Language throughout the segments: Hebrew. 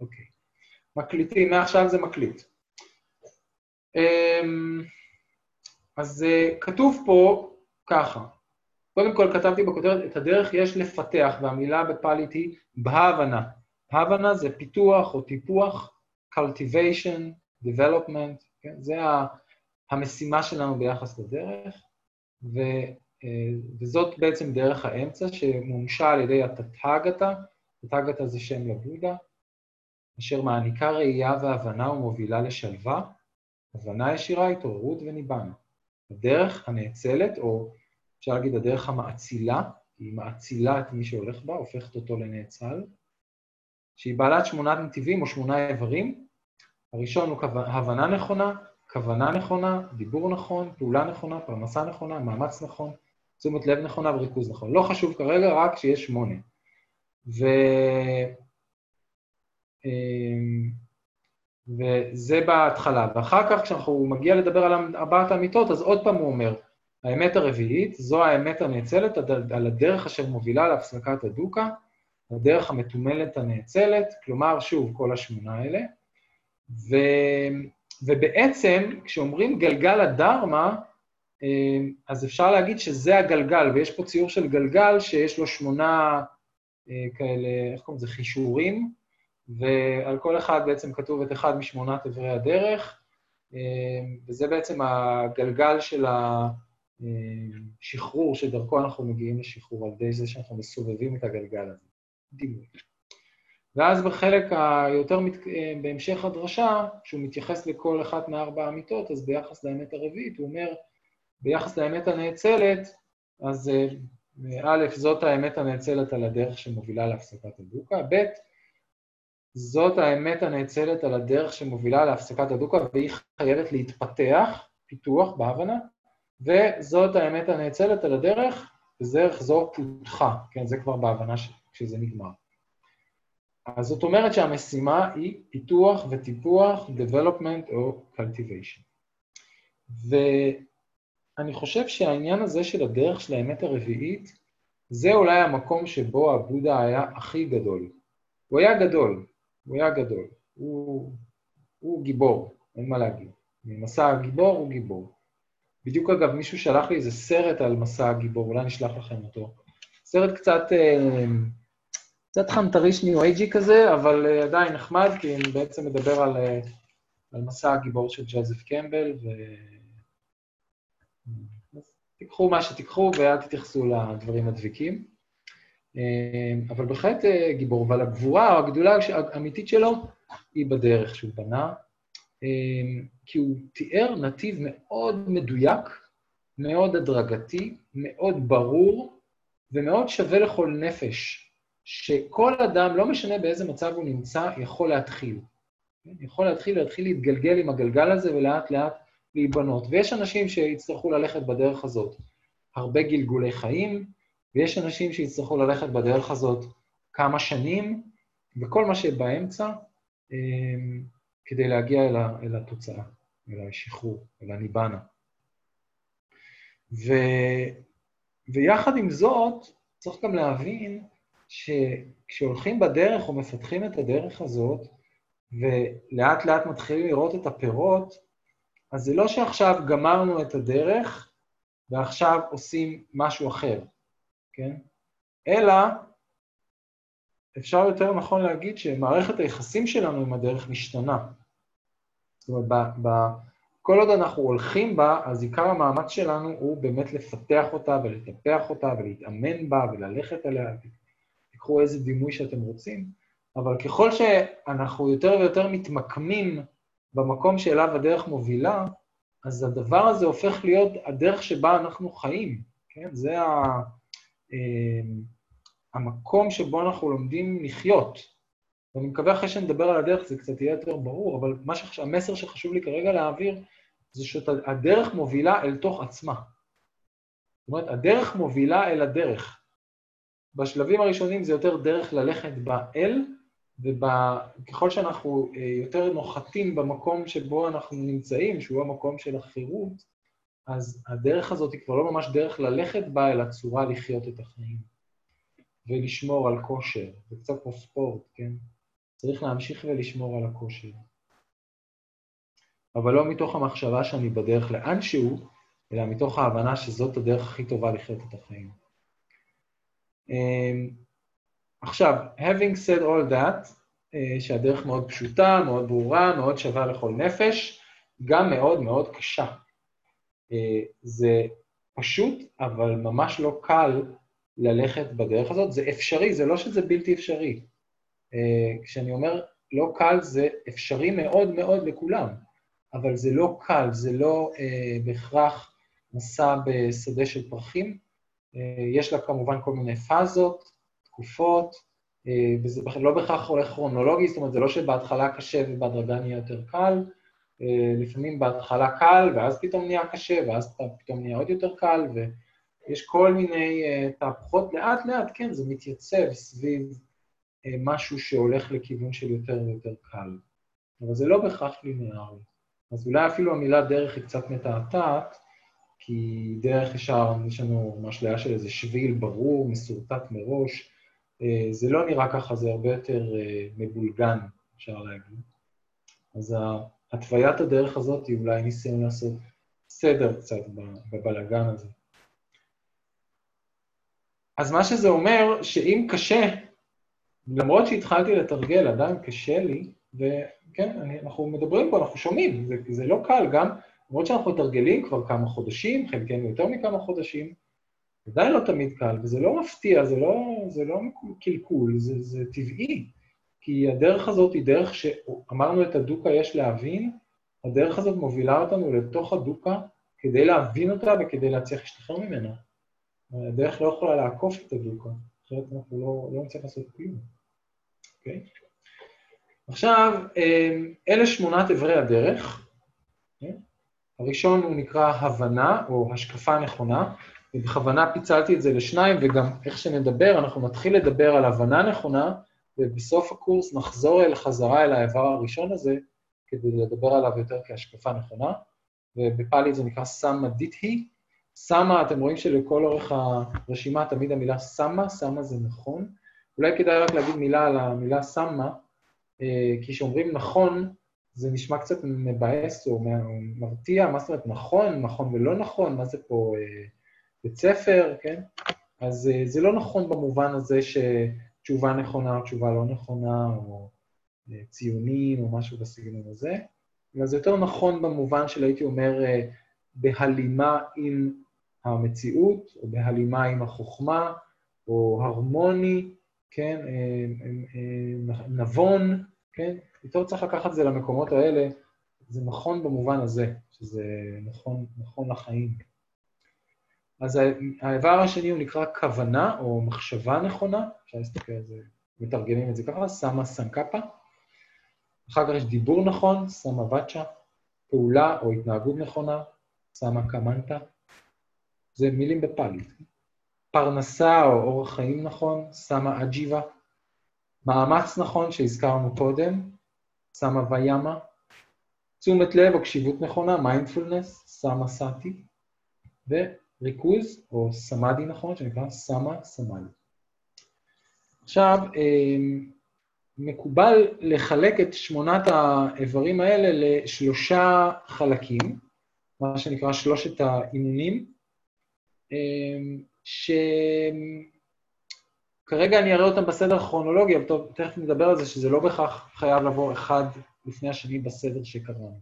אוקיי. מקליטים, מעכשיו זה מקליט. אמ, אז אה, כתוב פה ככה, קודם כל כתבתי בכותרת, את הדרך יש לפתח, והמילה בפאליט היא בהבנה. בהבנה זה פיתוח או טיפוח, cultivation, development, כן? זה המשימה שלנו ביחס לדרך, ו, אה, וזאת בעצם דרך האמצע שמומשה על ידי התתגתה, התתגתה זה שם לבודה, אשר מעניקה ראייה והבנה ומובילה לשלווה, הבנה ישירה, התעוררות וניבנה. הדרך הנאצלת, או אפשר להגיד הדרך המאצילה, היא מאצילה את מי שהולך בה, הופכת אותו לנאצל, שהיא בעלת שמונת נתיבים או שמונה איברים. הראשון הוא הבנה נכונה, כוונה נכונה, דיבור נכון, פעולה נכונה, פרנסה נכונה, מאמץ נכון, תשומת לב נכונה וריכוז נכון. לא חשוב כרגע, רק שיש שמונה. ו... אמ, וזה בהתחלה. ואחר כך, כשאנחנו מגיע לדבר על ארבעת האמיתות, אז עוד פעם הוא אומר, האמת הרביעית, זו האמת הנאצלת על הדרך אשר מובילה להפסקת הדוקה, הדרך המתומלת הנאצלת, כלומר, שוב, כל השמונה האלה. ו... ובעצם, כשאומרים גלגל הדרמה, אה, אז אפשר להגיד שזה הגלגל, ויש פה ציור של גלגל שיש לו שמונה אה, כאלה, איך קוראים לזה? חישורים, ועל כל אחד בעצם כתוב את אחד משמונת אברי הדרך, אה, וזה בעצם הגלגל של השחרור, שדרכו אנחנו מגיעים לשחרור, על ידי זה שאנחנו מסובבים את הגלגל הזה. דימוי. ואז בחלק היותר מת... בהמשך הדרשה, כשהוא מתייחס לכל אחת מארבע האמיתות, אז ביחס לאמת הרביעית, הוא אומר, ביחס לאמת הנאצלת, אז אה, א', זאת האמת הנאצלת על הדרך שמובילה להפסקת הדוקה, ב', זאת האמת הנאצלת על הדרך שמובילה להפסקת הדוקה, והיא חייבת להתפתח, פיתוח בהבנה, וזאת האמת הנאצלת על הדרך, ודרך זו פותחה, כן, זה כבר בהבנה שזה נגמר. אז זאת אומרת שהמשימה היא פיתוח וטיפוח, development או cultivation. ואני חושב שהעניין הזה של הדרך של האמת הרביעית, זה אולי המקום שבו הבודה היה הכי גדול. הוא היה גדול, הוא היה גדול. הוא, הוא גיבור, אין מה להגיד. מסע הגיבור הוא גיבור. בדיוק אגב, מישהו שלח לי איזה סרט על מסע הגיבור, אולי נשלח לכם אותו. סרט קצת... אה, קצת חנטריש ניו-אייג'י כזה, אבל uh, עדיין נחמד, כי אני בעצם מדבר על, uh, על מסע הגיבור של ג'וזף קמבל, ו... תיקחו מה שתיקחו ואל תתייחסו לדברים הדביקים. Uh, אבל בהחלט uh, גיבור, אבל הגבורה או הגדולה האמיתית שלו היא בדרך שהוא בנה, uh, כי הוא תיאר נתיב מאוד מדויק, מאוד הדרגתי, מאוד ברור ומאוד שווה לכל נפש. שכל אדם, לא משנה באיזה מצב הוא נמצא, יכול להתחיל. יכול להתחיל, להתחיל להתגלגל עם הגלגל הזה ולאט לאט להיבנות. ויש אנשים שיצטרכו ללכת בדרך הזאת הרבה גלגולי חיים, ויש אנשים שיצטרכו ללכת בדרך הזאת כמה שנים, וכל מה שבאמצע, אמ, כדי להגיע אל, ה, אל התוצאה, אל השחרור, אל הניבנה. ו, ויחד עם זאת, צריך גם להבין שכשהולכים בדרך או מפתחים את הדרך הזאת, ולאט לאט מתחילים לראות את הפירות, אז זה לא שעכשיו גמרנו את הדרך ועכשיו עושים משהו אחר, כן? אלא אפשר יותר נכון להגיד שמערכת היחסים שלנו עם הדרך משתנה. זאת אומרת, ב, ב, כל עוד אנחנו הולכים בה, אז עיקר המאמץ שלנו הוא באמת לפתח אותה ולטפח אותה ולהתאמן בה וללכת עליה, תיקחו איזה דימוי שאתם רוצים, אבל ככל שאנחנו יותר ויותר מתמקמים במקום שאליו הדרך מובילה, אז הדבר הזה הופך להיות הדרך שבה אנחנו חיים, כן? זה ה... אמ, המקום שבו אנחנו לומדים לחיות. ואני מקווה אחרי שנדבר על הדרך זה קצת יהיה יותר ברור, אבל שחש... המסר שחשוב לי כרגע להעביר זה שהדרך מובילה אל תוך עצמה. זאת אומרת, הדרך מובילה אל הדרך. בשלבים הראשונים זה יותר דרך ללכת באל, וככל שאנחנו אה, יותר נוחתים במקום שבו אנחנו נמצאים, שהוא המקום של החירות, אז הדרך הזאת היא כבר לא ממש דרך ללכת בה, אלא צורה לחיות את החיים. ולשמור על כושר, זה קצת כמו ספורט, כן? צריך להמשיך ולשמור על הכושר. אבל לא מתוך המחשבה שאני בדרך לאנשהו, אלא מתוך ההבנה שזאת הדרך הכי טובה לחיות את החיים. אמ, עכשיו, having said all that, אה, שהדרך מאוד פשוטה, מאוד ברורה, מאוד שווה לכל נפש, גם מאוד מאוד קשה. אה, זה פשוט, אבל ממש לא קל ללכת בדרך הזאת. זה אפשרי, זה לא שזה בלתי אפשרי. אה, כשאני אומר לא קל, זה אפשרי מאוד מאוד לכולם, אבל זה לא קל, זה לא בהכרח מסע בשדה של פרחים. יש לה כמובן כל מיני פאזות, תקופות, אה, וזה לא בהכרח הולך כרונולוגי, זאת אומרת, זה לא שבהתחלה קשה ובהדרגה נהיה יותר קל, אה, לפעמים בהתחלה קל, ואז פתאום נהיה קשה, ואז פתאום נהיה עוד יותר קל, ויש כל מיני אה, תהפוכות. לאט-לאט, כן, זה מתייצב סביב משהו שהולך לכיוון של יותר ויותר קל. אבל זה לא בהכרח ליניארי. אז אולי אפילו המילה דרך היא קצת מתעתעת, כי דרך ישר, יש לנו משליה של איזה שביל ברור, מסורטט מראש, אה, זה לא נראה ככה, זה הרבה יותר אה, מבולגן, אפשר להגיד. אז התוויית הדרך הזאת היא אולי ניסיון לעשות סדר קצת בבלגן הזה. אז מה שזה אומר, שאם קשה, למרות שהתחלתי לתרגל, עדיין קשה לי, וכן, אני, אנחנו מדברים פה, אנחנו שומעים, זה, זה לא קל גם, למרות שאנחנו מתרגלים כבר כמה חודשים, חלקנו יותר מכמה חודשים, עדיין לא תמיד קל, וזה לא מפתיע, זה לא, זה לא קלקול, זה, זה טבעי. כי הדרך הזאת היא דרך שאמרנו את הדוקה יש להבין, הדרך הזאת מובילה אותנו לתוך הדוקה כדי להבין אותה וכדי להצליח להשתחרר ממנה. הדרך לא יכולה לעקוף את הדוקה, אחרת אנחנו לא, לא נצליח לעשות כלום. אוקיי? Okay? עכשיו, אמ, אלה שמונת אברי הדרך. Okay? אוקיי? הראשון הוא נקרא הבנה או השקפה נכונה. ובכוונה פיצלתי את זה לשניים, וגם איך שנדבר, אנחנו נתחיל לדבר על הבנה נכונה, ובסוף הקורס נחזור אל חזרה אל האיבר הראשון הזה, כדי לדבר עליו יותר כהשקפה נכונה, ובפאלי זה נקרא סאמה דיטהי. סאמה, אתם רואים שלכל אורך הרשימה תמיד המילה סאמה, סאמה זה נכון. אולי כדאי רק להגיד מילה על המילה סאמה, אה, כי כשאומרים נכון, זה נשמע קצת מבאס או מרתיע, מה זאת אומרת נכון, נכון ולא נכון, מה זה פה... אה, בית ספר, כן? אז uh, זה לא נכון במובן הזה שתשובה נכונה או תשובה לא נכונה, או uh, ציונים או משהו בסגנון הזה, אלא זה יותר נכון במובן של, הייתי אומר, uh, בהלימה עם המציאות, או בהלימה עם החוכמה, או הרמוני, כן? נבון, כן? יותר צריך לקחת את זה למקומות האלה, זה נכון במובן הזה, שזה נכון, נכון לחיים. אז האיבר השני הוא נקרא כוונה או מחשבה נכונה, אפשר להסתכל על זה, מתרגמים את זה ככה, סמה סנקפה. אחר כך יש דיבור נכון, סמה ואצ'ה, פעולה או התנהגות נכונה, סמה קמנטה. זה מילים בפאלית. פרנסה או אורח חיים נכון, סמה אג'יבה. מאמץ נכון שהזכרנו קודם, סמה ויאמה. תשומת לב או קשיבות נכונה, מיינדפולנס, סמה סאטי. ריכוז, או סמאדי נכון, שנקרא סמה סמאדי. עכשיו, אמ, מקובל לחלק את שמונת האיברים האלה לשלושה חלקים, מה שנקרא שלושת האימונים, אמ, שכרגע אני אראה אותם בסדר כרונולוגי, אבל טוב, תכף נדבר על זה, שזה לא בהכרח חייב לבוא אחד לפני השני בסדר שקראנו.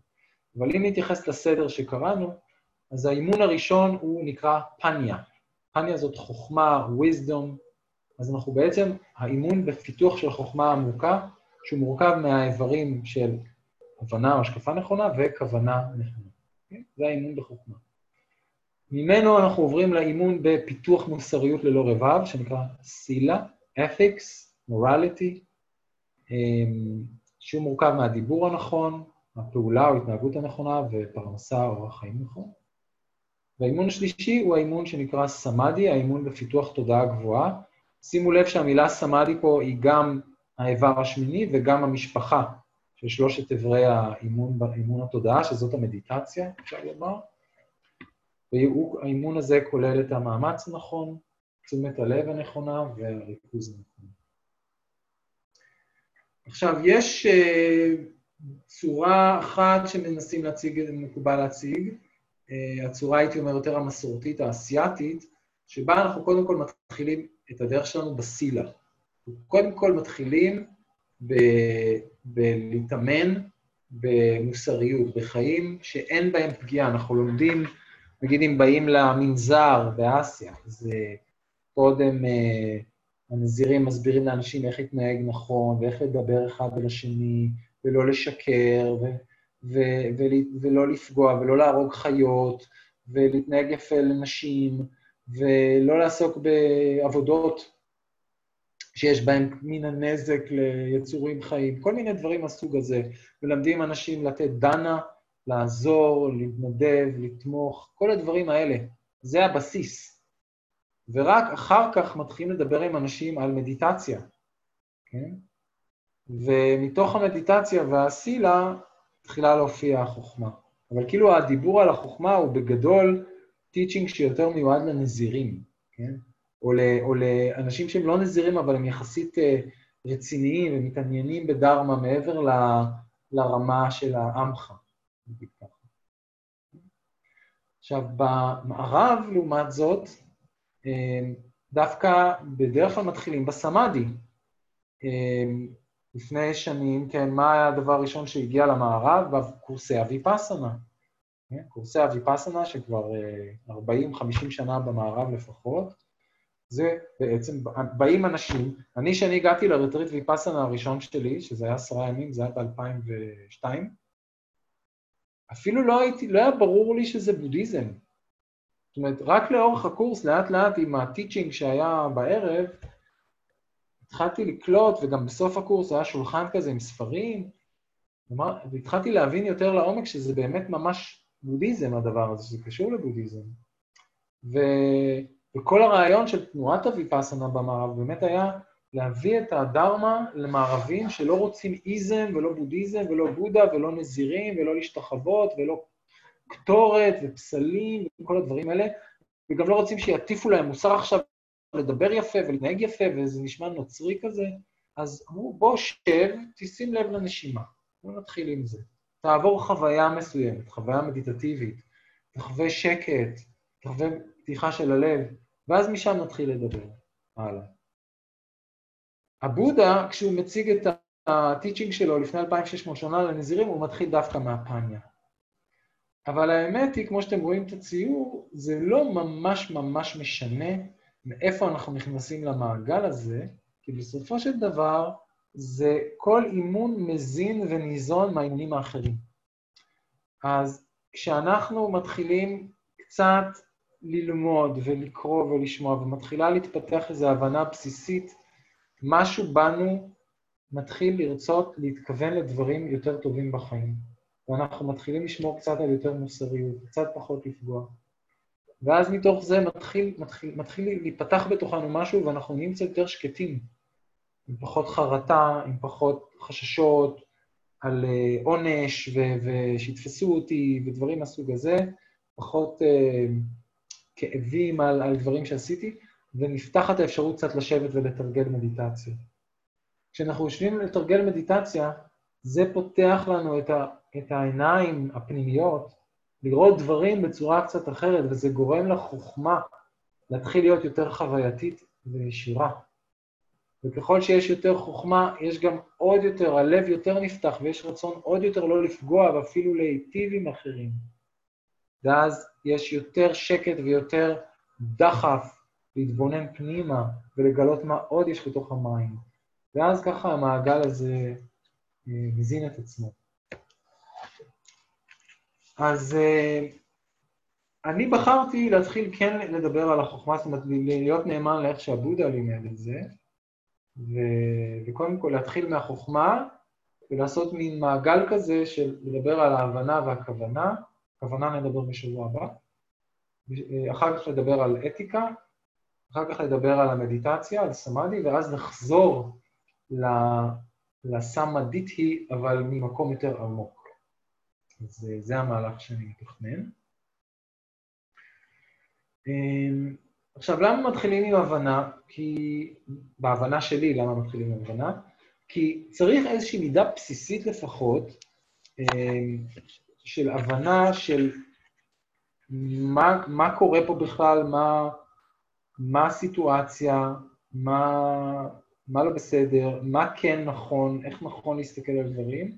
אבל אם נתייחס לסדר שקראנו, אז האימון הראשון הוא נקרא פניה. פניה זאת חוכמה, wisdom, אז אנחנו בעצם, האימון בפיתוח של חוכמה עמוקה, שהוא מורכב מהאיברים של הבנה או השקפה נכונה וכוונה נכונה. Okay? זה האימון בחוכמה. ממנו אנחנו עוברים לאימון בפיתוח מוסריות ללא רבב, שנקרא סילה, ethics, morality, אמ, שהוא מורכב מהדיבור הנכון, הפעולה או התנהגות הנכונה ופרנסה או אורח חיים נכון. והאימון השלישי הוא האימון שנקרא סמאדי, האימון בפיתוח תודעה גבוהה. שימו לב שהמילה סמאדי פה היא גם האיבר השמיני וגם המשפחה של שלושת איברי האימון, באימון התודעה, שזאת המדיטציה, אפשר לומר. והאימון הזה כולל את המאמץ הנכון, תשומת הלב הנכונה והריכוז הנכון. עכשיו, יש uh, צורה אחת שמנסים להציג, מקובל להציג, הצורה, הייתי אומר, יותר המסורתית, האסייתית, שבה אנחנו קודם כל מתחילים את הדרך שלנו בסילה. קודם כל מתחילים ב- בלהתאמן במוסריות, בחיים שאין בהם פגיעה. אנחנו לומדים, נגיד אם באים למנזר באסיה, אז קודם אה, הנזירים מסבירים לאנשים איך להתנהג נכון, ואיך לדבר אחד על השני, ולא לשקר, ו- ו- ו- ולא לפגוע, ולא להרוג חיות, ולהתנהג יפה לנשים, ולא לעסוק בעבודות שיש בהן מן הנזק ליצורים חיים, כל מיני דברים מהסוג הזה. מלמדים אנשים לתת דנה, לעזור, להתנדב, לתמוך, כל הדברים האלה. זה הבסיס. ורק אחר כך מתחילים לדבר עם אנשים על מדיטציה, כן? ומתוך המדיטציה והסילה מתחילה להופיע החוכמה. אבל כאילו הדיבור על החוכמה הוא בגדול טיצ'ינג שיותר מיועד לנזירים, כן? או, ל, או לאנשים שהם לא נזירים, אבל הם יחסית אה, רציניים ומתעניינים בדרמה מעבר ל, לרמה של העמך. עכשיו, במערב, לעומת זאת, אה, דווקא בדרך כלל מתחילים בסמאדי. אה, לפני שנים, כן, מה היה הדבר הראשון שהגיע למערב? בקורסי אביפסנה. כן, קורסי אביפסנה, שכבר 40-50 שנה במערב לפחות, זה בעצם, באים אנשים, אני, כשאני הגעתי לרטריט ויפאסנה הראשון שלי, שזה היה עשרה ימים, זה היה ב-2002, אפילו לא הייתי, לא היה ברור לי שזה בודהיזם. זאת אומרת, רק לאורך הקורס, לאט לאט עם הטיצ'ינג שהיה בערב, התחלתי לקלוט, וגם בסוף הקורס היה שולחן כזה עם ספרים, והתחלתי להבין יותר לעומק שזה באמת ממש בודהיזם, הדבר הזה, שזה קשור לבודהיזם. ו... וכל הרעיון של תנועת הוויפאסנה במערב באמת היה להביא את הדרמה למערבים שלא רוצים איזם ולא בודהיזם ולא בודה ולא נזירים ולא להשתחוות ולא קטורת ופסלים וכל הדברים האלה, וגם לא רוצים שיטיפו להם מוסר עכשיו לדבר יפה ולהתנהג יפה, וזה נשמע נוצרי כזה. אז אמרו, בוא שב, תשים לב לנשימה. בוא נתחיל עם זה. תעבור חוויה מסוימת, חוויה מדיטטיבית, תחווה שקט, תחווה פתיחה של הלב. ואז משם נתחיל לדבר הלאה. הבודה, כשהוא מציג את הטיצ'ינג שלו לפני 2,600 שנה לנזירים, הוא מתחיל דווקא מהפניה. אבל האמת היא, כמו שאתם רואים את הציור, זה לא ממש ממש משנה מאיפה אנחנו נכנסים למעגל הזה, כי בסופו של דבר זה כל אימון מזין וניזון מהאימונים האחרים. אז כשאנחנו מתחילים קצת ללמוד ולקרוא ולשמוע, ומתחילה להתפתח איזו הבנה בסיסית, משהו בנו מתחיל לרצות להתכוון לדברים יותר טובים בחיים. ואנחנו מתחילים לשמור קצת על יותר מוסריות, קצת פחות לפגוע. ואז מתוך זה מתחיל, מתחיל, מתחיל להיפתח בתוכנו משהו, ואנחנו נהיים קצת יותר שקטים, עם פחות חרטה, עם פחות חששות על uh, עונש, ושיתפסו אותי, ודברים מהסוג הזה, פחות... Uh, כאבים על, על דברים שעשיתי, ונפתחת האפשרות קצת לשבת ולתרגל מדיטציה. כשאנחנו יושבים לתרגל מדיטציה, זה פותח לנו את, ה, את העיניים הפנימיות, לראות דברים בצורה קצת אחרת, וזה גורם לחוכמה להתחיל להיות יותר חווייתית וישירה. וככל שיש יותר חוכמה, יש גם עוד יותר, הלב יותר נפתח, ויש רצון עוד יותר לא לפגוע, ואפילו להיטיב עם אחרים. ואז יש יותר שקט ויותר דחף להתבונן פנימה ולגלות מה עוד יש בתוך המים. ואז ככה המעגל הזה אה, מזין את עצמו. אז אה, אני בחרתי להתחיל כן לדבר על החוכמה, זאת אומרת, להיות נאמן לאיך שהבודה לימד את זה, ו... וקודם כל להתחיל מהחוכמה ולעשות מין מעגל כזה של לדבר על ההבנה והכוונה, כוונה נדבר בשבוע הבא. אחר כך לדבר על אתיקה, אחר כך לדבר על המדיטציה, על סמאדי, ואז נחזור לסמאדיתי, אבל ממקום יותר עמוק. אז אה, זה המהלך שאני מתכנן. אמ, עכשיו, למה מתחילים עם הבנה? כי... בהבנה שלי, למה מתחילים עם הבנה? כי צריך איזושהי מידה בסיסית לפחות של הבנה של מה, מה קורה פה בכלל, מה, מה הסיטואציה, מה, מה לא בסדר, מה כן נכון, איך נכון להסתכל על דברים,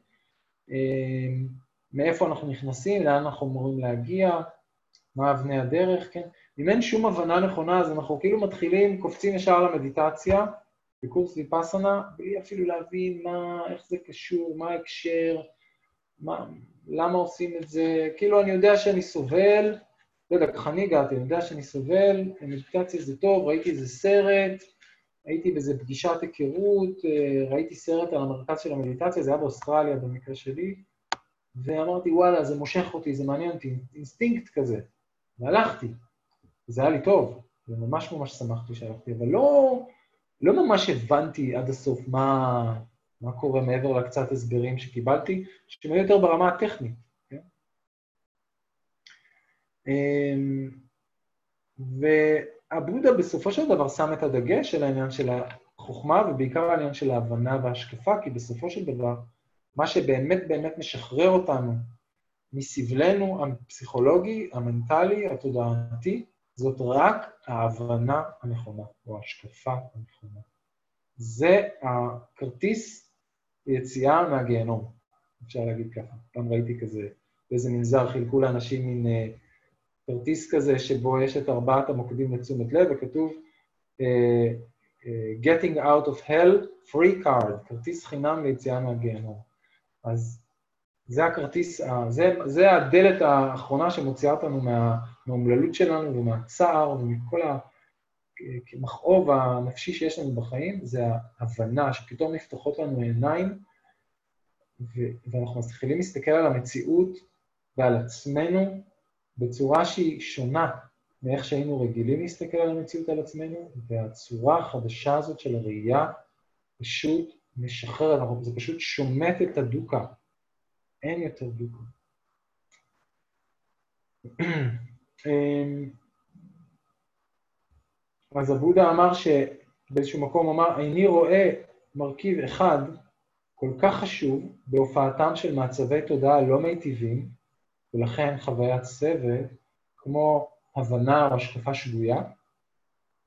מאיפה אנחנו נכנסים, לאן אנחנו אמורים להגיע, מה אבני הדרך, כן? אם אין שום הבנה נכונה, אז אנחנו כאילו מתחילים, קופצים ישר למדיטציה, בקורס ויפאסנה, בלי אפילו להבין מה, איך זה קשור, מה ההקשר, מה, למה עושים את זה. כאילו, אני יודע שאני סובל, לא יודע, ככה אני הגעתי, אני יודע שאני סובל, מדיטציה זה טוב, ראיתי איזה סרט, הייתי באיזה פגישת היכרות, אה, ראיתי סרט על המרכז של המדיטציה, זה היה באוסטרליה במקרה שלי, ואמרתי, וואלה, זה מושך אותי, זה מעניין אותי, אינסטינקט כזה. והלכתי. זה היה לי טוב, וממש ממש שמחתי שהלכתי, אבל לא, לא ממש הבנתי עד הסוף מה, מה קורה מעבר לקצת הסברים שקיבלתי, שהם היו יותר ברמה הטכנית. כן? אמ, והבודה בסופו של דבר שם את הדגש על העניין של החוכמה, ובעיקר העניין של ההבנה וההשקפה, כי בסופו של דבר, מה שבאמת באמת משחרר אותנו מסבלנו הפסיכולוגי, המנטלי, התודעתי, זאת רק ההבנה הנכונה, או ההשקפה הנכונה. זה הכרטיס ליציאה מהגיהנום, אפשר להגיד ככה. פעם ראיתי כזה, באיזה מנזר חילקו לאנשים מין uh, כרטיס כזה, שבו יש את ארבעת המוקדים לתשומת לב, וכתוב uh, uh, Getting out of hell, free card, כרטיס חינם ליציאה מהגיהנום. אז זה הכרטיס, זה, זה הדלת האחרונה שמוציאה אותנו מה, מהאומללות שלנו ומהצער ומכל המכאוב הנפשי שיש לנו בחיים, זה ההבנה שפתאום נפתחות לנו עיניים ואנחנו מתחילים להסתכל על המציאות ועל עצמנו בצורה שהיא שונה מאיך שהיינו רגילים להסתכל על המציאות על עצמנו, והצורה החדשה הזאת של הראייה פשוט משחררת, זה פשוט שומט את הדוקה. אין יותר. אמ, אז הבודה אמר שבאיזשהו מקום אמר, איני רואה מרכיב אחד כל כך חשוב בהופעתם של מעצבי תודעה לא מיטיבים, ולכן חוויית סבל, כמו הבנה או השקפה שגויה,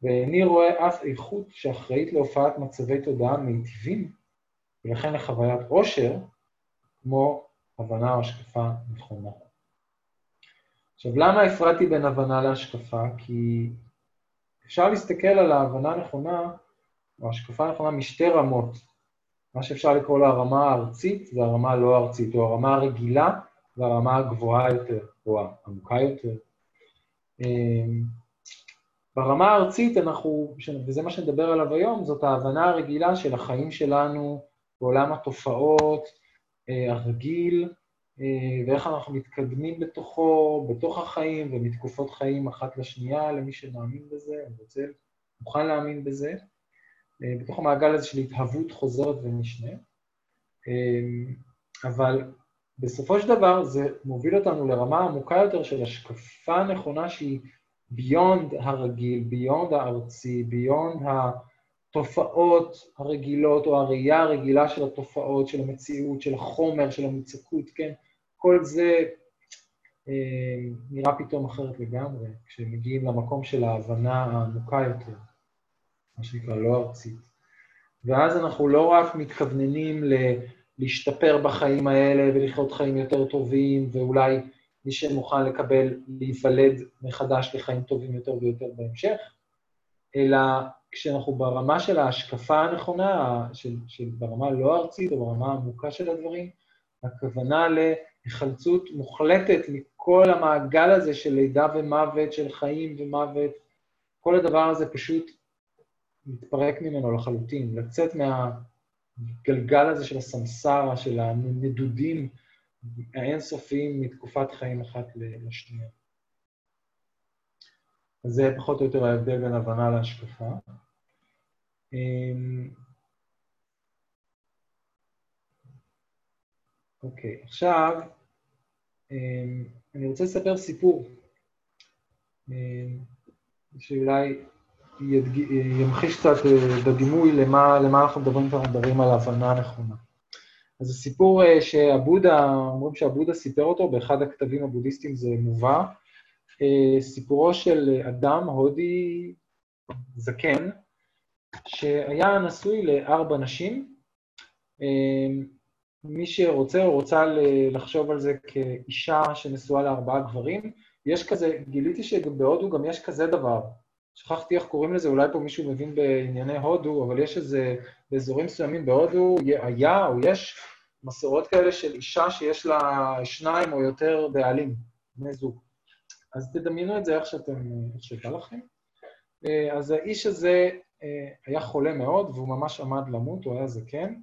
ואיני רואה אף איכות שאחראית להופעת מצבי תודעה מיטיבים, ולכן לחוויית עושר, כמו הבנה או השקפה נכונה. עכשיו, למה הפרעתי בין הבנה להשקפה? כי אפשר להסתכל על ההבנה הנכונה, או השקפה הנכונה, משתי רמות. מה שאפשר לקרוא לה הרמה הארצית והרמה הלא ארצית, או הרמה הרגילה והרמה הגבוהה יותר, או העמוקה יותר. אמ, ברמה הארצית אנחנו, וזה מה שנדבר עליו היום, זאת ההבנה הרגילה של החיים שלנו בעולם התופעות, אה, הרגיל, אה, ואיך אנחנו מתקדמים בתוכו, בתוך החיים ומתקופות חיים אחת לשנייה, למי שמאמין בזה, אני רוצה, מוכן להאמין בזה, אה, בתוך המעגל הזה של התהוות חוזרת ונשנה. אבל בסופו של דבר זה מוביל אותנו לרמה עמוקה יותר של השקפה נכונה שהיא ביונד הרגיל, ביונד הארצי, ביונד ה... התופעות הרגילות או הראייה הרגילה של התופעות, של המציאות, של החומר, של המוצקות, כן? כל זה אה, נראה פתאום אחרת לגמרי, כשמגיעים למקום של ההבנה העמוקה יותר, מה שנקרא לא ארצית. ואז אנחנו לא רק מתכווננים ל- להשתפר בחיים האלה ולחיות חיים יותר טובים, ואולי מי שמוכן לקבל, להיוולד מחדש לחיים טובים יותר ויותר בהמשך, אלא כשאנחנו ברמה של ההשקפה הנכונה, של, של ברמה לא ארצית או ברמה העמוקה של הדברים, הכוונה להיחלצות מוחלטת מכל המעגל הזה של לידה ומוות, של חיים ומוות, כל הדבר הזה פשוט מתפרק ממנו לחלוטין, לצאת מהגלגל הזה של הסמסרה, של הנדודים האינסופיים מתקופת חיים אחת לשנייה. זה פחות או יותר ההבדל בין הבנה להשקפה. אמ, אוקיי, עכשיו אמ, אני רוצה לספר סיפור אמ, שאולי ימחיש קצת בדימוי למה, למה אנחנו מדברים כאן, מדברים על ההבנה הנכונה. אז הסיפור שעבודה, אומרים שעבודה סיפר אותו, באחד הכתבים הבודהיסטיים זה מובא, סיפורו של אדם הודי זקן, שהיה נשוי לארבע נשים. מי שרוצה או רוצה לחשוב על זה כאישה שנשואה לארבעה גברים, יש כזה, גיליתי שבהודו גם יש כזה דבר. שכחתי איך קוראים לזה, אולי פה מישהו מבין בענייני הודו, אבל יש איזה, באזורים מסוימים בהודו היה או יש מסורות כאלה של אישה שיש לה שניים או יותר בעלים, בני זוג. אז תדמיינו את זה איך שאתם, איך שבא לכם. אז האיש הזה היה חולה מאוד, והוא ממש עמד למות, הוא היה זקן,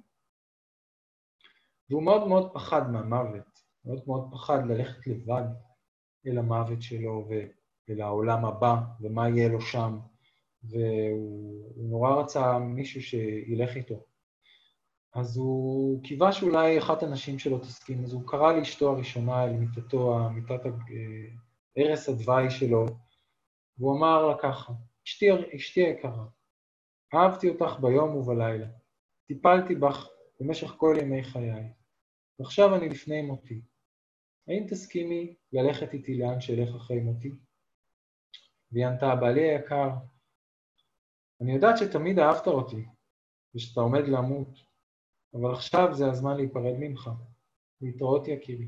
והוא מאוד מאוד פחד מהמוות, מאוד מאוד פחד ללכת לבד אל המוות שלו ואל העולם הבא, ומה יהיה לו שם, והוא נורא רצה מישהו שילך איתו. אז הוא קיווה שאולי אחת הנשים שלו תסכים, אז הוא קרא לאשתו הראשונה אל מיטתו, מיטת ערש הדווי שלו, והוא אמר לה ככה, אשתי, אשתי היקרה, אהבתי אותך ביום ובלילה, טיפלתי בך במשך כל ימי חיי, ועכשיו אני לפני מותי. האם תסכימי ללכת איתי לאן שאלך אחרי מותי? והיא ענתה, בעלי היקר, אני יודעת שתמיד אהבת אותי, ושאתה עומד למות, אבל עכשיו זה הזמן להיפרד ממך. להתראות יקירי.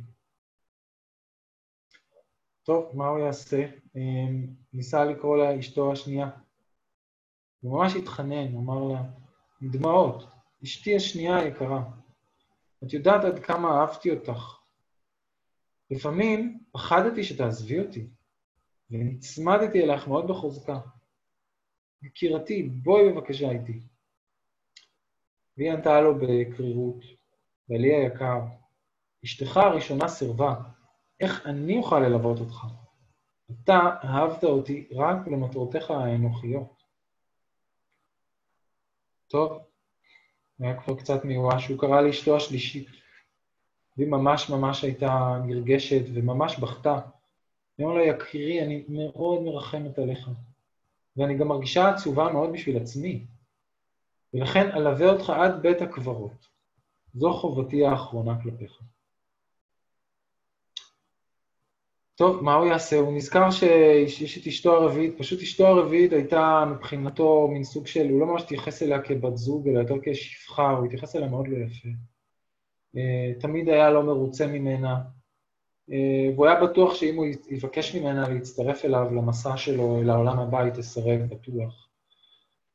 טוב, מה הוא יעשה? ניסה לקרוא לה אשתו השנייה. הוא ממש התחנן, אמר לה, עם דמעות, אשתי השנייה היקרה, את יודעת עד כמה אהבתי אותך. לפעמים פחדתי שתעזבי אותי, ונצמדתי אלייך מאוד בחוזקה. יקירתי, בואי בבקשה איתי. והיא ענתה לו בקרירות, בעלי היקר, אשתך הראשונה סירבה, איך אני אוכל ללוות אותך? אתה אהבת אותי רק למטרותיך האנוכיות. טוב, היה כבר קצת מיואש, הוא קרא לאשתו השלישית, והיא ממש ממש הייתה נרגשת וממש בכתה. היא אמרה לו, יקירי, אני מאוד מרחמת עליך, ואני גם מרגישה עצובה מאוד בשביל עצמי, ולכן אלווה אותך עד בית הקברות. זו חובתי האחרונה כלפיך. טוב, מה הוא יעשה? הוא נזכר שיש את אשתו הרביעית, פשוט אשתו הרביעית הייתה מבחינתו מין סוג של, הוא לא ממש התייחס אליה כבת זוג, אלא יותר כשפחה, הוא התייחס אליה מאוד לא יפה. אה, תמיד היה לא מרוצה ממנה, אה, והוא היה בטוח שאם הוא יבקש ממנה להצטרף אליו למסע שלו, אל העולם הבא, היא תסרב בטוח.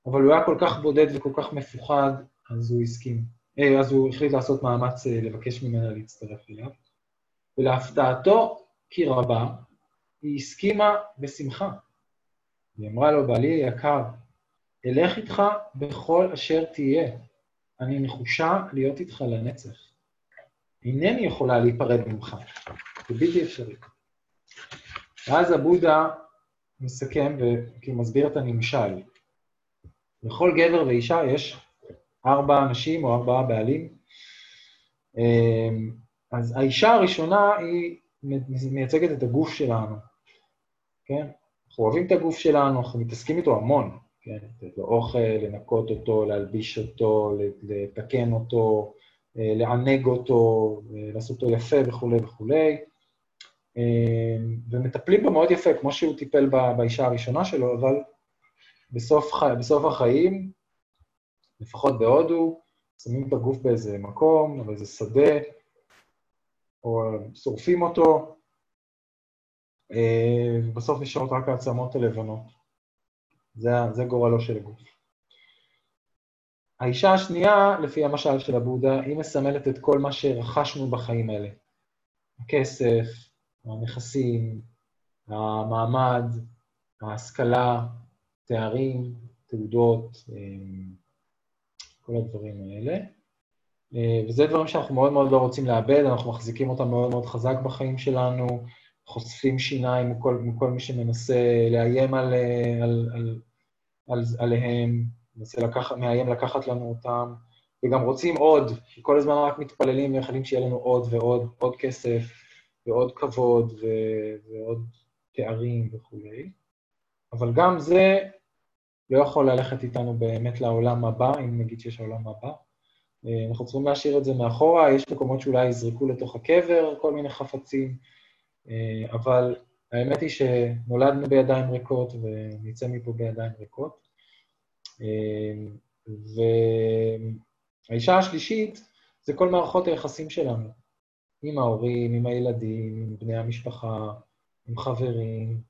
אבל הוא היה כל כך בודד וכל כך מפוחד, אז הוא הסכים. אה, אז הוא החליט לעשות מאמץ לבקש ממנה להצטרף אליו. ולהפתעתו, כי רבה, היא הסכימה בשמחה. היא אמרה לו, בעלי היקר, אלך איתך בכל אשר תהיה. אני נחושה להיות איתך לנצח. אינני יכולה להיפרד ממך. זה בלתי אפשרי. ואז הבודה מסכם וכאילו מסביר את הנמשל. לכל גבר ואישה יש ארבע נשים או ארבעה בעלים. אמ, אז האישה הראשונה היא מייצגת את הגוף שלנו, כן? אנחנו אוהבים את הגוף שלנו, אנחנו מתעסקים איתו המון, כן? לתת לו אוכל, לנקות אותו, להלביש אותו, לתקן אותו, אה, לענג אותו, אה, לעשות אותו יפה וכולי וכולי. אה, ומטפלים בו מאוד יפה, כמו שהוא טיפל באישה הראשונה שלו, אבל בסוף, בסוף החיים, לפחות בהודו, שמים את הגוף באיזה מקום, באיזה שדה, או שורפים אותו, ובסוף נשארות רק העצמות הלבנות. זה, זה גורלו של הגוף. האישה השנייה, לפי המשל של הבודה, היא מסמלת את כל מה שרכשנו בחיים האלה. הכסף, הנכסים, המעמד, ההשכלה, תארים, תעודות, כל הדברים האלה. וזה דברים שאנחנו מאוד מאוד לא רוצים לאבד, אנחנו מחזיקים אותם מאוד מאוד חזק בחיים שלנו, חושפים שיניים מכל, מכל מי שמנסה לאיים על, על, על, על, עליהם, מנסה לקחת, מאיים לקחת לנו אותם, וגם רוצים עוד, כי כל הזמן רק מתפללים ויכולים שיהיה לנו עוד ועוד, עוד כסף, ועוד כבוד, ו, ועוד תארים וכולי. אבל גם זה לא יכול ללכת איתנו באמת לעולם הבא, אם נגיד שיש עולם הבא. אה, אנחנו צריכים להשאיר את זה מאחורה, יש מקומות שאולי יזרקו לתוך הקבר כל מיני חפצים, אה, אבל האמת היא שנולדנו בידיים ריקות ונצא מפה בידיים ריקות. אה, והאישה השלישית זה כל מערכות היחסים שלנו, עם ההורים, עם הילדים, עם בני המשפחה, עם חברים.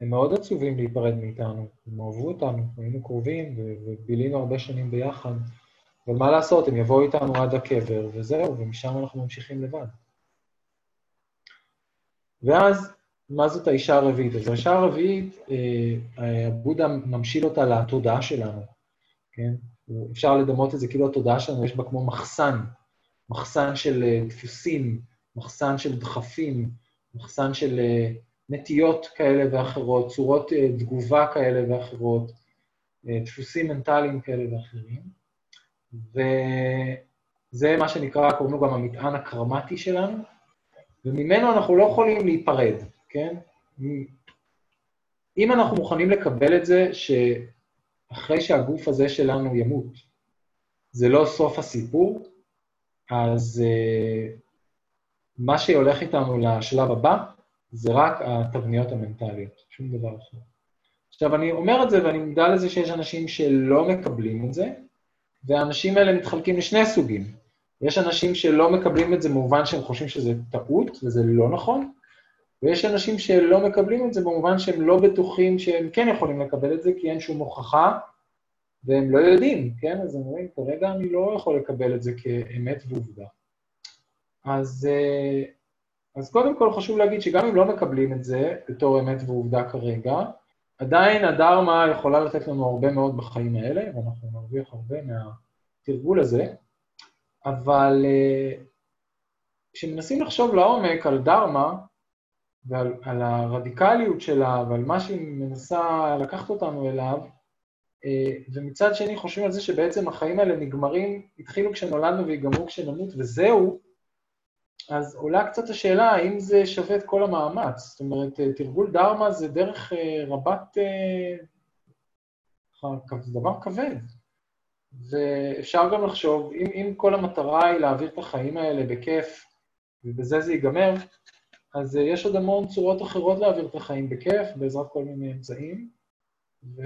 הם מאוד עצובים להיפרד מאיתנו, הם אהבו אותנו, היינו קרובים ובילינו הרבה שנים ביחד. אבל מה לעשות, הם יבואו איתנו עד הקבר, וזהו, ומשם אנחנו ממשיכים לבד. ואז, מה זאת האישה הרביעית? אז האישה הרביעית, אה, בודה ממשיל אותה לתודעה שלנו, כן? אפשר לדמות את זה כאילו התודעה שלנו, יש בה כמו מחסן, מחסן של אה, דפוסים, מחסן של דחפים, מחסן של אה, נטיות כאלה ואחרות, צורות תגובה כאלה ואחרות, דפוסים מנטליים כאלה ואחרים. וזה מה שנקרא, קוראים לו גם המטען הקרמטי שלנו, וממנו אנחנו לא יכולים להיפרד, כן? אם אנחנו מוכנים לקבל את זה שאחרי שהגוף הזה שלנו ימות, זה לא סוף הסיפור, אז uh, מה שהולך איתנו לשלב הבא זה רק התבניות המנטליות, שום דבר אחר. עכשיו, אני אומר את זה ואני מודע לזה שיש אנשים שלא מקבלים את זה, והאנשים האלה מתחלקים לשני סוגים. יש אנשים שלא מקבלים את זה במובן שהם חושבים שזה טעות, וזה לא נכון, ויש אנשים שלא מקבלים את זה במובן שהם לא בטוחים שהם כן יכולים לקבל את זה, כי אין שום הוכחה, והם לא יודעים, כן? אז הם אומרים, כרגע אני לא יכול לקבל את זה כאמת ועובדה. אז, אה, אז קודם כל חשוב להגיד שגם אם לא מקבלים את זה בתור אמת ועובדה כרגע, עדיין הדרמה יכולה לתת לנו הרבה מאוד בחיים האלה, ואנחנו נרוויח הרבה מהתרגול הזה, אבל אה, כשמנסים לחשוב לעומק על דרמה ועל על הרדיקליות שלה ועל מה שהיא מנסה לקחת אותנו אליו, אה, ומצד שני חושבים על זה שבעצם החיים האלה נגמרים, התחילו כשנולדנו ויגמרו כשנמות, וזהו, אז עולה קצת השאלה האם זה שווה את כל המאמץ. זאת אומרת, אה, תרגול דרמה זה דרך אה, רבת... אה, זה דבר כבד. ואפשר גם לחשוב, אם, אם כל המטרה היא להעביר את החיים האלה בכיף, ובזה זה ייגמר, אז יש עוד המון צורות אחרות להעביר את החיים בכיף, בעזרת כל מיני אמצעים. ו...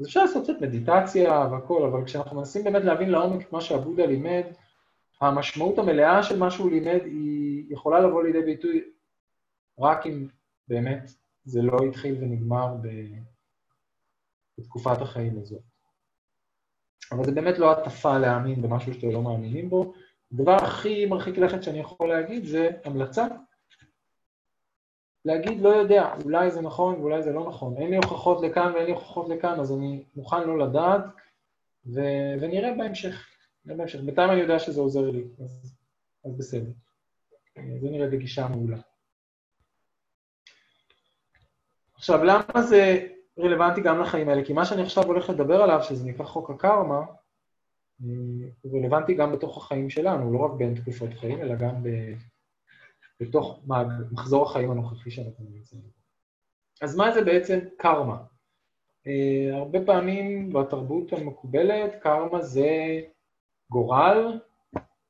אז אפשר לעשות קצת מדיטציה והכול, אבל כשאנחנו מנסים באמת להבין לעומק את מה שעבודה לימד, המשמעות המלאה של מה שהוא לימד היא יכולה לבוא לידי ביטוי רק אם באמת זה לא התחיל ונגמר בתקופת החיים הזאת. אבל זה באמת לא הטפה להאמין במשהו שאתם לא מאמינים בו. הדבר הכי מרחיק לכת שאני יכול להגיד זה המלצה. להגיד לא יודע, אולי זה נכון ואולי זה לא נכון. אין לי הוכחות לכאן ואין לי הוכחות לכאן, אז אני מוכן לא לדעת, ו... ונראה בהמשך. בהמשך. בינתיים אני יודע שזה עוזר לי, אז, אז בסדר. זה נראה לי גישה מעולה. עכשיו, למה זה רלוונטי גם לחיים האלה? כי מה שאני עכשיו הולך לדבר עליו, שזה נקרא חוק הקרמה, הוא רלוונטי גם בתוך החיים שלנו, לא רק בין תקופות חיים, אלא גם. בתוך מחזור החיים הנוכחי שאנחנו נמצאים. אז מה זה בעצם קרמה? Uh, הרבה פעמים בתרבות המקובלת, קרמה זה גורל,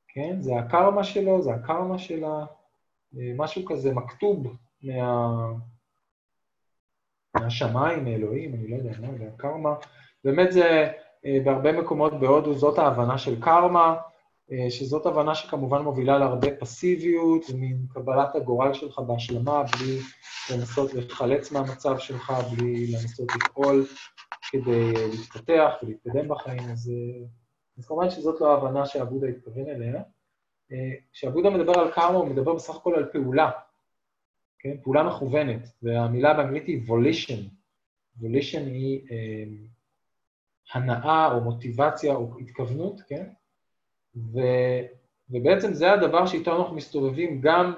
כן? זה הקרמה שלו, זה הקרמה שלה, אה, משהו כזה מכתוב מה... מהשמיים, מאלוהים, אני לא יודע מה, זה הקרמה. באמת זה, אה, בהרבה מקומות בהודו זאת ההבנה של קרמה, אה, שזאת הבנה שכמובן מובילה להרבה פסיביות, ומין קבלת הגורל שלך בהשלמה, בלי לנסות לחלץ מהמצב שלך, בלי לנסות לפעול כדי להתפתח ולהתקדם בחיים, אז אז כמובן שזאת לא ההבנה שעבודה התכוון אליה. אה, כשעבודה מדבר על קרמה, הוא מדבר בסך הכל על פעולה, כן? פעולה מכוונת, והמילה באנגלית היא volition. volition היא אה, הנאה או מוטיבציה או התכוונות, כן? ו, ובעצם זה הדבר שאיתו אנחנו מסתובבים גם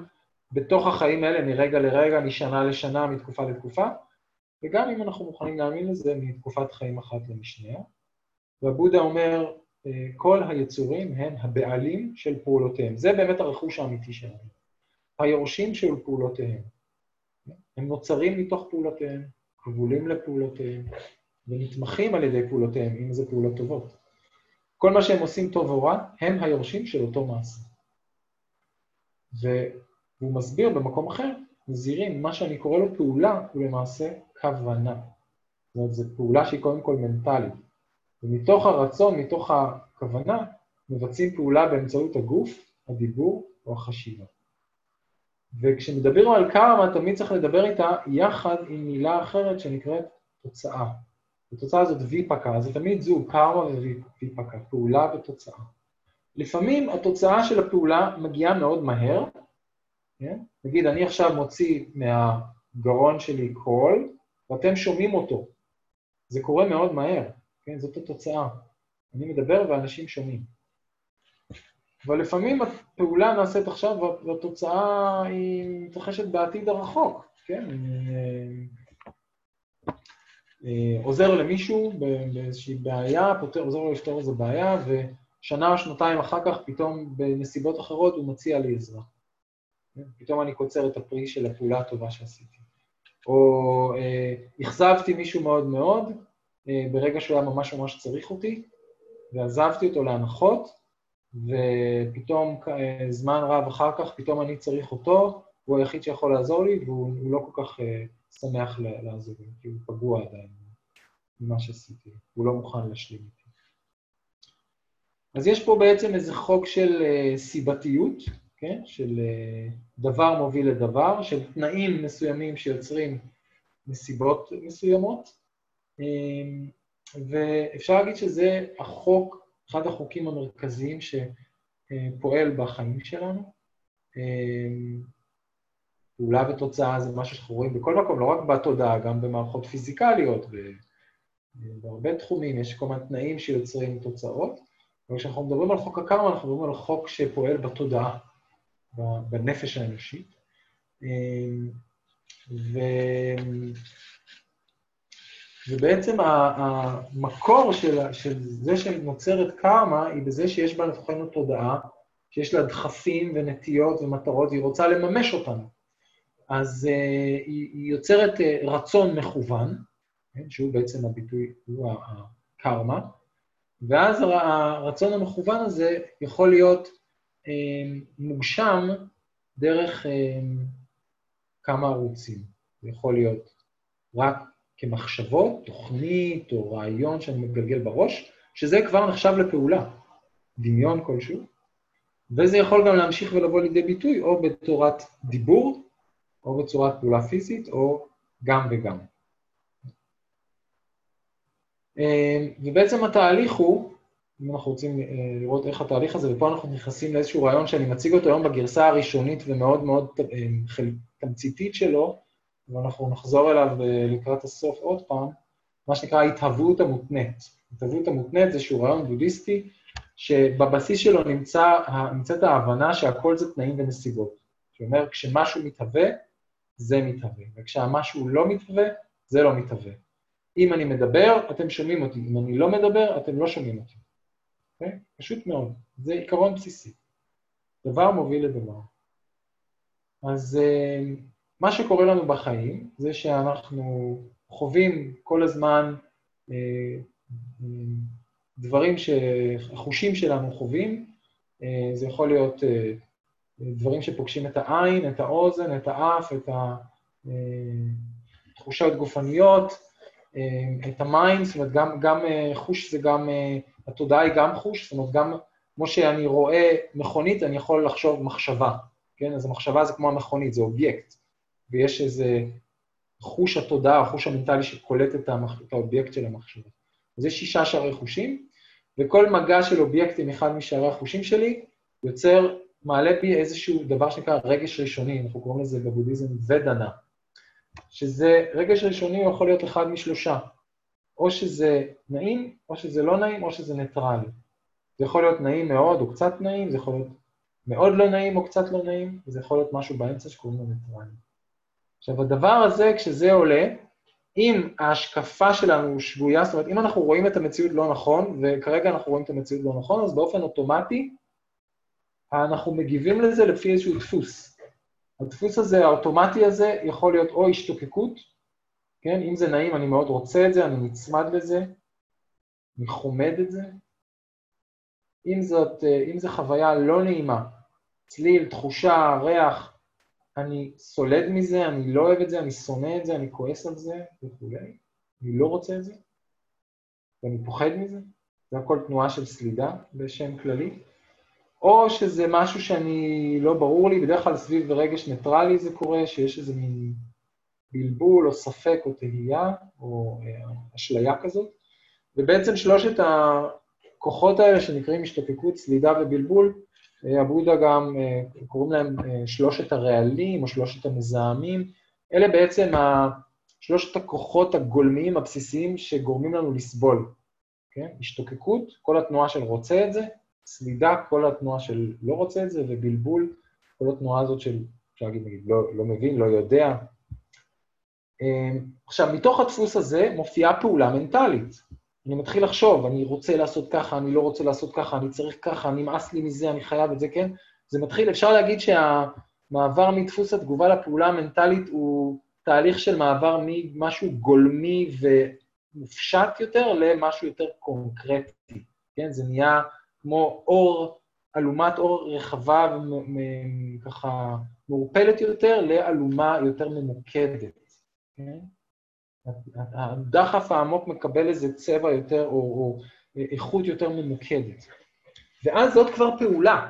בתוך החיים האלה, מרגע לרגע, משנה לשנה, מתקופה לתקופה, וגם אם אנחנו מוכנים להאמין לזה, מתקופת חיים אחת למשניה. והבודה אומר, כל היצורים הם הבעלים של פעולותיהם. זה באמת הרכוש האמיתי שלהם. היורשים של פעולותיהם. הם נוצרים מתוך פעולותיהם, כבולים לפעולותיהם ונתמכים על ידי פעולותיהם, אם זה פעולות טובות. כל מה שהם עושים טוב או רע, הם היורשים של אותו מעשה. והוא מסביר במקום אחר, מזהירים, מה שאני קורא לו פעולה הוא למעשה כוונה. זאת אומרת, זו פעולה שהיא קודם כל מנטלית. ומתוך הרצון, מתוך הכוונה, מבצעים פעולה באמצעות הגוף, הדיבור או החשיבה. וכשמדברים על קרמה, תמיד צריך לדבר איתה יחד עם מילה אחרת שנקראת תוצאה. התוצאה הזאת ויפקה, זה תמיד זוג, קרמה וויפקה, פעולה ותוצאה. לפעמים התוצאה של הפעולה מגיעה מאוד מהר, כן? נגיד, אני עכשיו מוציא מהגרון שלי קול, ואתם שומעים אותו. זה קורה מאוד מהר, כן? זאת התוצאה. אני מדבר ואנשים שומעים. אבל לפעמים הפעולה נעשית עכשיו והתוצאה היא מתרחשת בעתיד הרחוק, כן? אה, עוזר למישהו באיזושהי בעיה, פותר, עוזר לו לפתור איזו בעיה, ושנה או שנתיים אחר כך, פתאום בנסיבות אחרות הוא מציע לי עזרה. כן? פתאום אני קוצר את הפרי של הפעולה הטובה שעשיתי. או אה, אכזבתי מישהו מאוד מאוד, אה, ברגע שהוא היה ממש ממש צריך אותי, ועזבתי אותו להנחות, ופתאום אה, זמן רב אחר כך, פתאום אני צריך אותו, הוא היחיד שיכול לעזור לי, והוא לא כל כך אה, שמח לעזור לי, כי הוא פגוע עדיין ממה שעשיתי, הוא לא מוכן להשלים איתי. אז יש פה בעצם איזה חוק של אה, סיבתיות, כן? של דבר מוביל לדבר, של תנאים מסוימים שיוצרים נסיבות מסוימות, ואפשר להגיד שזה החוק אחד החוקים המרכזיים שפועל בחיים שלנו. פעולה ותוצאה זה משהו שאנחנו רואים בכל מקום, לא רק בתודעה, גם במערכות פיזיקליות, בהרבה תחומים יש כל מיני תנאים שיוצרים תוצאות. אבל כשאנחנו מדברים על חוק הקרמה, אנחנו מדברים על חוק שפועל בתודעה, בנפש האנושית. ו... ובעצם המקור של, של זה שנוצרת קרמה היא בזה שיש בה לתוכנו תודעה, שיש לה דחפים ונטיות ומטרות, והיא רוצה לממש אותן. אז uh, היא, היא יוצרת uh, רצון מכוון, כן, שהוא בעצם הביטוי, הוא הקרמה, ואז הרצון המכוון הזה יכול להיות uh, מוגשם דרך uh, כמה ערוצים. זה יכול להיות רק כמחשבות, תוכנית או רעיון שאני מגלגל בראש, שזה כבר נחשב לפעולה, דמיון כלשהו, וזה יכול גם להמשיך ולבוא לידי ביטוי או בתורת דיבור, או בצורת פעולה פיזית, או גם וגם. אה, ובעצם התהליך הוא, אם אנחנו רוצים אה, לראות איך התהליך הזה, ופה אנחנו נכנסים לאיזשהו רעיון שאני מציג אותו היום בגרסה הראשונית ומאוד מאוד אה, תמציתית שלו, ואנחנו נחזור אליו אה, לקראת הסוף עוד פעם, מה שנקרא ההתהוות המותנית. ההתהוות המותנית זה איזשהו רעיון בודהיסטי, שבבסיס שלו נמצא, נמצאת ההבנה שהכל זה תנאים ונסיבות. שאומר, כשמשהו מתהווה, זה מתהווה, וכשהמשהו לא מתהווה, זה לא מתהווה. אם אני מדבר, אתם שומעים אותי, אם אני לא מדבר, אתם לא שומעים אותי. Okay? אוקיי? פשוט מאוד, זה עיקרון בסיסי. דבר מוביל לדבר. אז אה, מה שקורה לנו בחיים זה שאנחנו חווים כל הזמן אה, אה, דברים שהחושים שלנו חווים, אה, זה יכול להיות דברים שפוגשים את העין, את האוזן, את האף, את התחושות גופניות, את המים, זאת אומרת, גם, גם חוש זה גם, התודעה היא גם חוש, זאת אומרת, גם כמו שאני רואה מכונית, אני יכול לחשוב מחשבה, כן? אז המחשבה זה כמו המכונית, זה אובייקט. ויש איזה חוש התודעה, החוש המנטלי שקולט את, המח... את האובייקט של המחשבה. אז יש שישה שערי חושים, וכל מגע של אובייקט עם אחד משערי החושים שלי יוצר, מעלה בי איזשהו דבר שנקרא רגש ראשוני, אנחנו קוראים לזה בבודהיזם ודנה, שזה, רגש ראשוני יכול להיות אחד משלושה, או שזה נעים, או שזה לא נעים, או שזה ניטרלי. זה יכול להיות נעים מאוד או קצת נעים, זה יכול להיות מאוד לא נעים או קצת לא נעים, וזה יכול להיות משהו באמצע שקוראים לו ניטרלי. עכשיו, הדבר הזה, כשזה עולה, אם ההשקפה שלנו שגויה, זאת אומרת, אם אנחנו רואים את המציאות לא נכון, וכרגע אנחנו רואים את המציאות לא נכון, אז באופן אוטומטי אנחנו מגיבים לזה לפי איזשהו דפוס. הדפוס הזה, האוטומטי הזה, יכול להיות או השתוקקות, כן? אם זה נעים, אני מאוד רוצה את זה, אני נצמד לזה, אני חומד את זה. אם זאת, אה, אם זו חוויה לא נעימה, צליל, תחושה, ריח, אני סולד מזה, אני לא אוהב את זה, אני שונא את זה, אני כועס על זה וכולי, אני לא רוצה את זה, ואני פוחד מזה. זה הכל תנועה של סלידה בשם כללי. או שזה משהו שאני לא ברור לי, בדרך כלל סביב רגש ניטרלי זה קורה, שיש איזה מין בלבול או ספק או תהייה או אה, אשליה כזאת. ובעצם שלושת הכוחות האלה שנקראים השתתקות, סלידה ובלבול, הבודה גם, אה, קוראים להם אה, שלושת הרעלים או שלושת המזהמים. אלה בעצם שלושת הכוחות הגולמיים הבסיסיים שגורמים לנו לסבול. כן? השתוקקות, כל התנועה של רוצה את זה, סלידה, כל התנועה של לא רוצה את זה, ובלבול, כל התנועה הזאת של, אפשר להגיד, נגיד, לא, לא מבין, לא יודע. אה, עכשיו, מתוך הדפוס הזה מופיעה פעולה מנטלית. אני מתחיל לחשוב, אני רוצה לעשות ככה, אני לא רוצה לעשות ככה, אני צריך ככה, נמאס לי מזה, אני חייב את זה, כן? זה מתחיל, אפשר להגיד שהמעבר מדפוס התגובה לפעולה המנטלית הוא תהליך של מעבר ממשהו גולמי ומופשט יותר למשהו יותר קונקרטי, כן? זה נהיה כמו אור, אלומת אור רחבה וככה מעורפלת יותר לאלומה יותר ממוקדת, כן? הדחף העמוק מקבל איזה צבע יותר, או, או איכות יותר ממוקדת. ואז זאת כבר פעולה.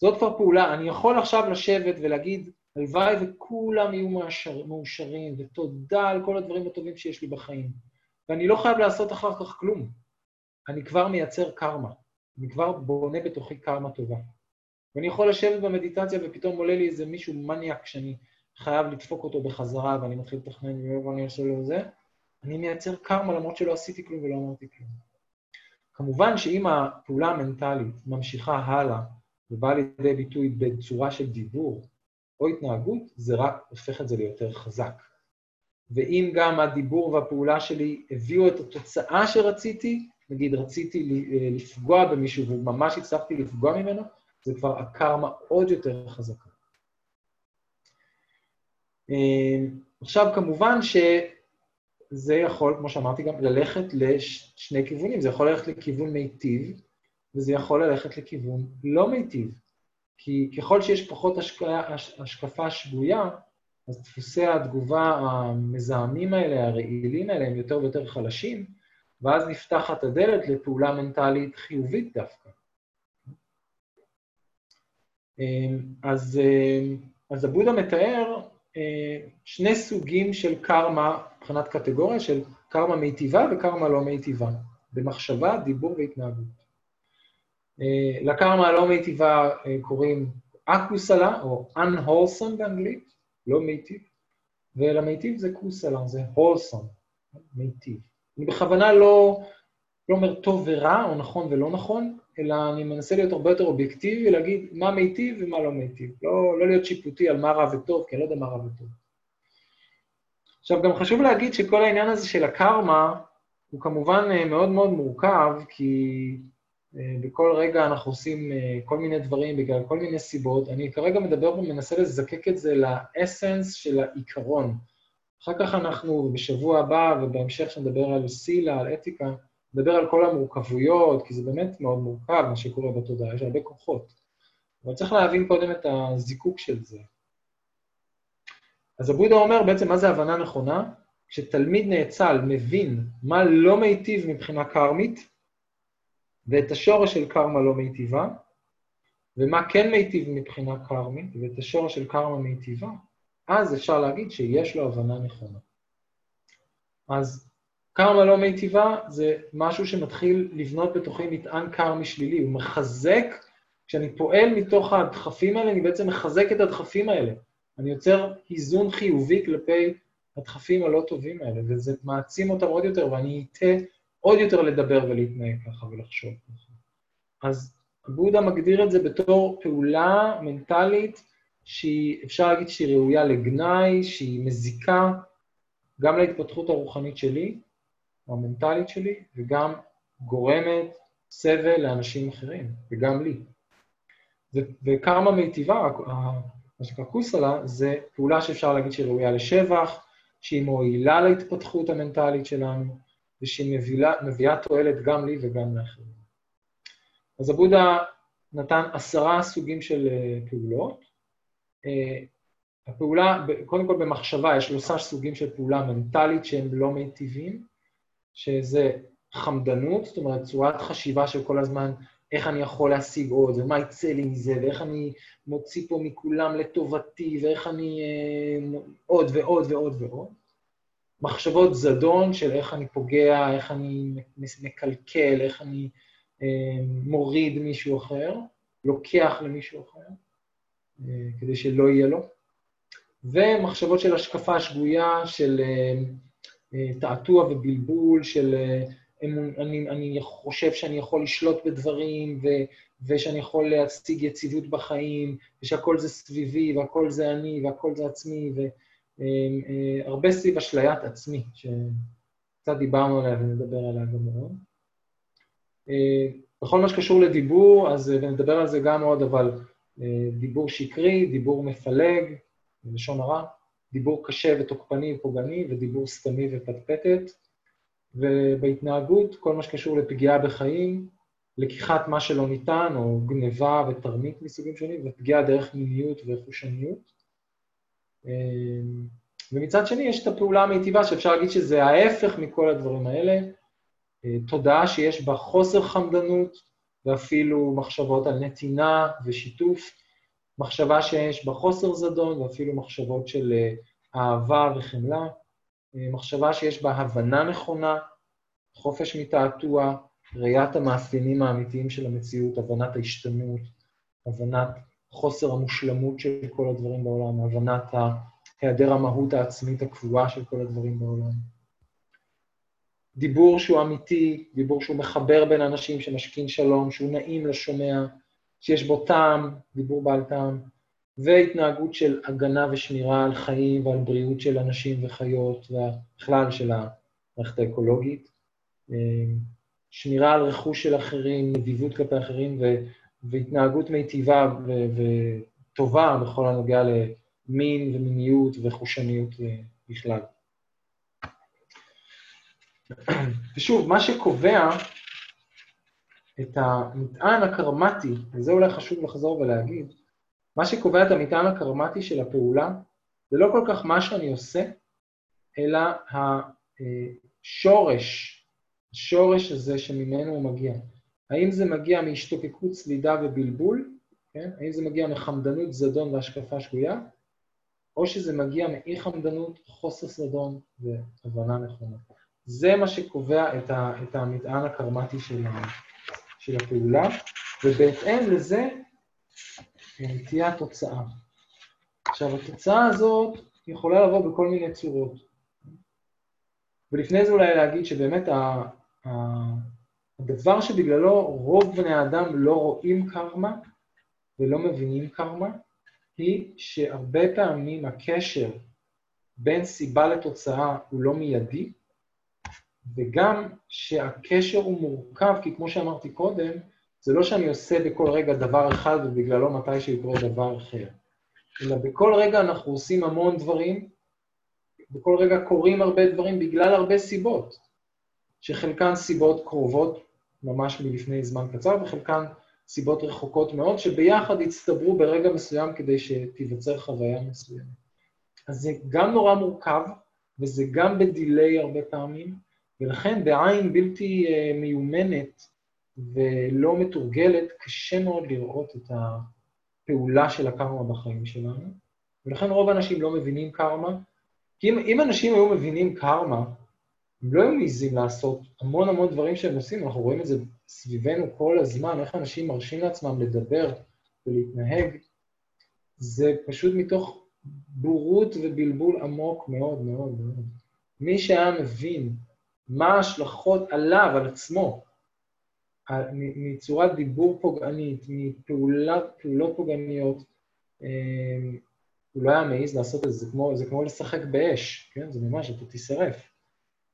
זאת כבר פעולה. אני יכול עכשיו לשבת ולהגיד, הלוואי וכולם יהיו מאושר, מאושרים, ותודה על כל הדברים הטובים שיש לי בחיים. ואני לא חייב לעשות אחר כך כלום. אני כבר מייצר קרמה. אני כבר בונה בתוכי קרמה טובה. ואני יכול לשבת במדיטציה ופתאום עולה לי איזה מישהו מניאק שאני חייב לדפוק אותו בחזרה, ואני מתחיל לתכנן ואני אעשה לו זה, אני מייצר קרמה למרות שלא עשיתי כלום ולא אמרתי כלום. כמובן שאם הפעולה המנטלית ממשיכה הלאה ובאה לידי ביטוי בצורה של דיבור או התנהגות, זה רק הופך את זה ליותר חזק. ואם גם הדיבור והפעולה שלי הביאו את התוצאה שרציתי, נגיד רציתי לפגוע במישהו וממש הצלחתי לפגוע ממנו, זה כבר הקרמה עוד יותר חזקה. אמ, עכשיו, כמובן שזה יכול, כמו שאמרתי גם, ללכת לשני כיוונים. זה יכול ללכת לכיוון מיטיב, וזה יכול ללכת לכיוון לא מיטיב. כי ככל שיש פחות השקעה, השקפה שגויה, אז דפוסי התגובה המזהמים האלה, הרעילים האלה, הם יותר ויותר חלשים, ואז נפתחת הדלת לפעולה מנטלית חיובית דווקא. אמ, אז, אמ, אז הבודה מתאר שני סוגים של קרמה מבחינת קטגוריה של קרמה מיטיבה וקרמה לא מיטיבה, במחשבה, דיבור והתנהגות. אה, לקרמה הלא מיטיבה אה, קוראים אקוסלה, או unwholesome באנגלית, לא מיטיב, ולמיטיב זה קוסלה, זה wholesome, מיטיב. אני בכוונה לא, לא אומר טוב ורע, או נכון ולא נכון, אלא אני מנסה להיות הרבה יותר אובייקטיבי, להגיד מה מיטיב ומה לא מיטיב. לא, לא להיות שיפוטי על מה רע וטוב, כי אני לא יודע מה רע וטוב. עכשיו, גם חשוב להגיד שכל העניין הזה של הקרמה הוא כמובן אה, מאוד מאוד מורכב, כי אה, בכל רגע אנחנו עושים אה, כל מיני דברים בגלל כל מיני סיבות. אני כרגע מדבר ומנסה לזקק את זה לאסנס של העיקרון. אחר כך אנחנו, בשבוע הבא ובהמשך שנדבר על סילה, על אתיקה, נדבר על כל המורכבויות, כי זה באמת מאוד מורכב, מה שקורה בתודעה, יש הרבה כוחות. אבל צריך להבין קודם את הזיקוק של זה. אז הבודה אומר בעצם מה זה הבנה נכונה, כשתלמיד נאצל מבין מה לא מיטיב מבחינה קרמית, ואת השורש של קרמה לא מיטיבה, ומה כן מיטיב מבחינה קרמית, ואת השורש של קרמה מיטיבה, אז אפשר להגיד שיש לו הבנה נכונה. אז קרמה לא מיטיבה זה משהו שמתחיל לבנות בתוכי מטען קרמי שלילי, הוא מחזק, כשאני פועל מתוך הדחפים האלה, אני בעצם מחזק את הדחפים האלה. אני יוצר איזון חיובי כלפי הדחפים הלא טובים האלה, וזה מעצים אותם עוד יותר, ואני אטה עוד יותר לדבר ולהתנהג ככה ולחשוב ככה. אז בודה מגדיר את זה בתור פעולה מנטלית שהיא, אפשר להגיד שהיא ראויה לגנאי, שהיא מזיקה גם להתפתחות הרוחנית שלי, או המנטלית שלי, וגם גורמת סבל לאנשים אחרים, וגם לי. וקרמה מיטיבה, מה שנקרא קוסלה, זה פעולה שאפשר להגיד שהיא ראויה לשבח, שהיא מועילה להתפתחות המנטלית שלנו, ושהיא מביאה, מביאה תועלת גם לי וגם לאחרים. אז הבודה נתן עשרה סוגים של אה, פעולות. אה, הפעולה, קודם כל במחשבה, יש שלושה סוגים של פעולה מנטלית שהם לא מיטיבים, שזה חמדנות, זאת אומרת, צורת חשיבה של כל הזמן איך אני יכול להשיג עוד, ומה יצא לי מזה, ואיך אני מוציא פה מכולם לטובתי, ואיך אני אה, עוד ועוד ועוד ועוד. מחשבות זדון של איך אני פוגע, איך אני מקלקל, איך אני אה, מוריד מישהו אחר, לוקח למישהו אחר, אה, כדי שלא יהיה לו. ומחשבות של השקפה שגויה, של אה, תעתוע ובלבול, של אה, אני, אני חושב שאני יכול לשלוט בדברים, ו, ושאני יכול להציג יציבות בחיים, ושהכול זה סביבי, והכול זה אני, והכול זה עצמי, והרבה סביב אשליית עצמי, שקצת דיברנו עליה ונדבר עליה גם מאוד. בכל מה שקשור לדיבור, אז נדבר על זה גם עוד, אבל דיבור שקרי, דיבור מפלג, בלשון הרע, דיבור קשה ותוקפני ופוגעני, ודיבור סתמי ופטפטת. ובהתנהגות, כל מה שקשור לפגיעה בחיים, לקיחת מה שלא ניתן, או גניבה ותרמית מסוגים שונים, ופגיעה דרך מיניות וחושניות. ומצד שני, יש את הפעולה המיטיבה, שאפשר להגיד שזה ההפך מכל הדברים האלה, תודעה שיש בה חוסר חמדנות, ואפילו מחשבות על נתינה ושיתוף, מחשבה שיש בה חוסר זדון, ואפילו מחשבות של אהבה וחמלה, מחשבה שיש בה הבנה נכונה, חופש מתעתוע, ראיית המאפיינים האמיתיים של המציאות, הבנת ההשתנות, הבנת חוסר המושלמות של כל הדברים בעולם, הבנת היעדר המהות העצמית הקבועה של כל הדברים בעולם. דיבור שהוא אמיתי, דיבור שהוא מחבר בין אנשים, שמשכין שלום, שהוא נעים לשומע, שיש בו טעם, דיבור בעל טעם, והתנהגות של הגנה ושמירה על חיים ועל בריאות של אנשים וחיות, ובכלל של המערכת האקולוגית. שמירה על רכוש של אחרים, נדיבות כלפי אחרים, ו- והתנהגות מיטיבה ו- וטובה בכל הנוגע למין ומיניות וחושניות בכלל. ושוב, מה שקובע את המטען הקרמטי, וזה אולי חשוב לחזור ולהגיד, מה שקובע את המטען הקרמטי של הפעולה, זה לא כל כך מה שאני עושה, אלא השורש, השורש הזה שממנו הוא מגיע. האם זה מגיע מהשתוקקות, סלידה ובלבול, כן? האם זה מגיע מחמדנות, זדון והשקפה שגויה, או שזה מגיע מאי-חמדנות, חוסר זדון והבנה נכונה. זה מה שקובע את, ה, את המטען הקרמטי של, ה, של הפעולה, ובהתאם לזה תהיה התוצאה. עכשיו, התוצאה הזאת יכולה לבוא בכל מיני צורות. ולפני זה אולי להגיד שבאמת ה, ה, הדבר שבגללו רוב בני האדם לא רואים קרמה ולא מבינים קרמה, היא שהרבה פעמים הקשר בין סיבה לתוצאה הוא לא מיידי, וגם שהקשר הוא מורכב, כי כמו שאמרתי קודם, זה לא שאני עושה בכל רגע דבר אחד ובגללו מתי שיקרה דבר אחר, אלא בכל רגע אנחנו עושים המון דברים, בכל רגע קורים הרבה דברים בגלל הרבה סיבות, שחלקן סיבות קרובות ממש מלפני זמן קצר, וחלקן סיבות רחוקות מאוד, שביחד הצטברו ברגע מסוים כדי שתיווצר חוויה מסוימת. אז זה גם נורא מורכב, וזה גם בדיליי הרבה פעמים, ולכן בעין בלתי uh, מיומנת ולא מתורגלת, קשה מאוד לראות את הפעולה של הקרמה בחיים שלנו, ולכן רוב האנשים לא מבינים קרמה, כי אם, אם אנשים היו מבינים קרמה, הם לא היו מעיזים לעשות המון המון דברים שהם עושים, אנחנו רואים את זה סביבנו כל הזמן, איך אנשים מרשים לעצמם לדבר ולהתנהג, זה פשוט מתוך בורות ובלבול עמוק מאוד מאוד מאוד. מי שהיה מבין מה ההשלכות עליו, על עצמו, מצורת דיבור פוגענית, מפעולות פוגעניות, אמ, הוא לא היה מעז לעשות את זה, זה כמו, זה כמו לשחק באש, כן? זה ממש, אתה תישרף.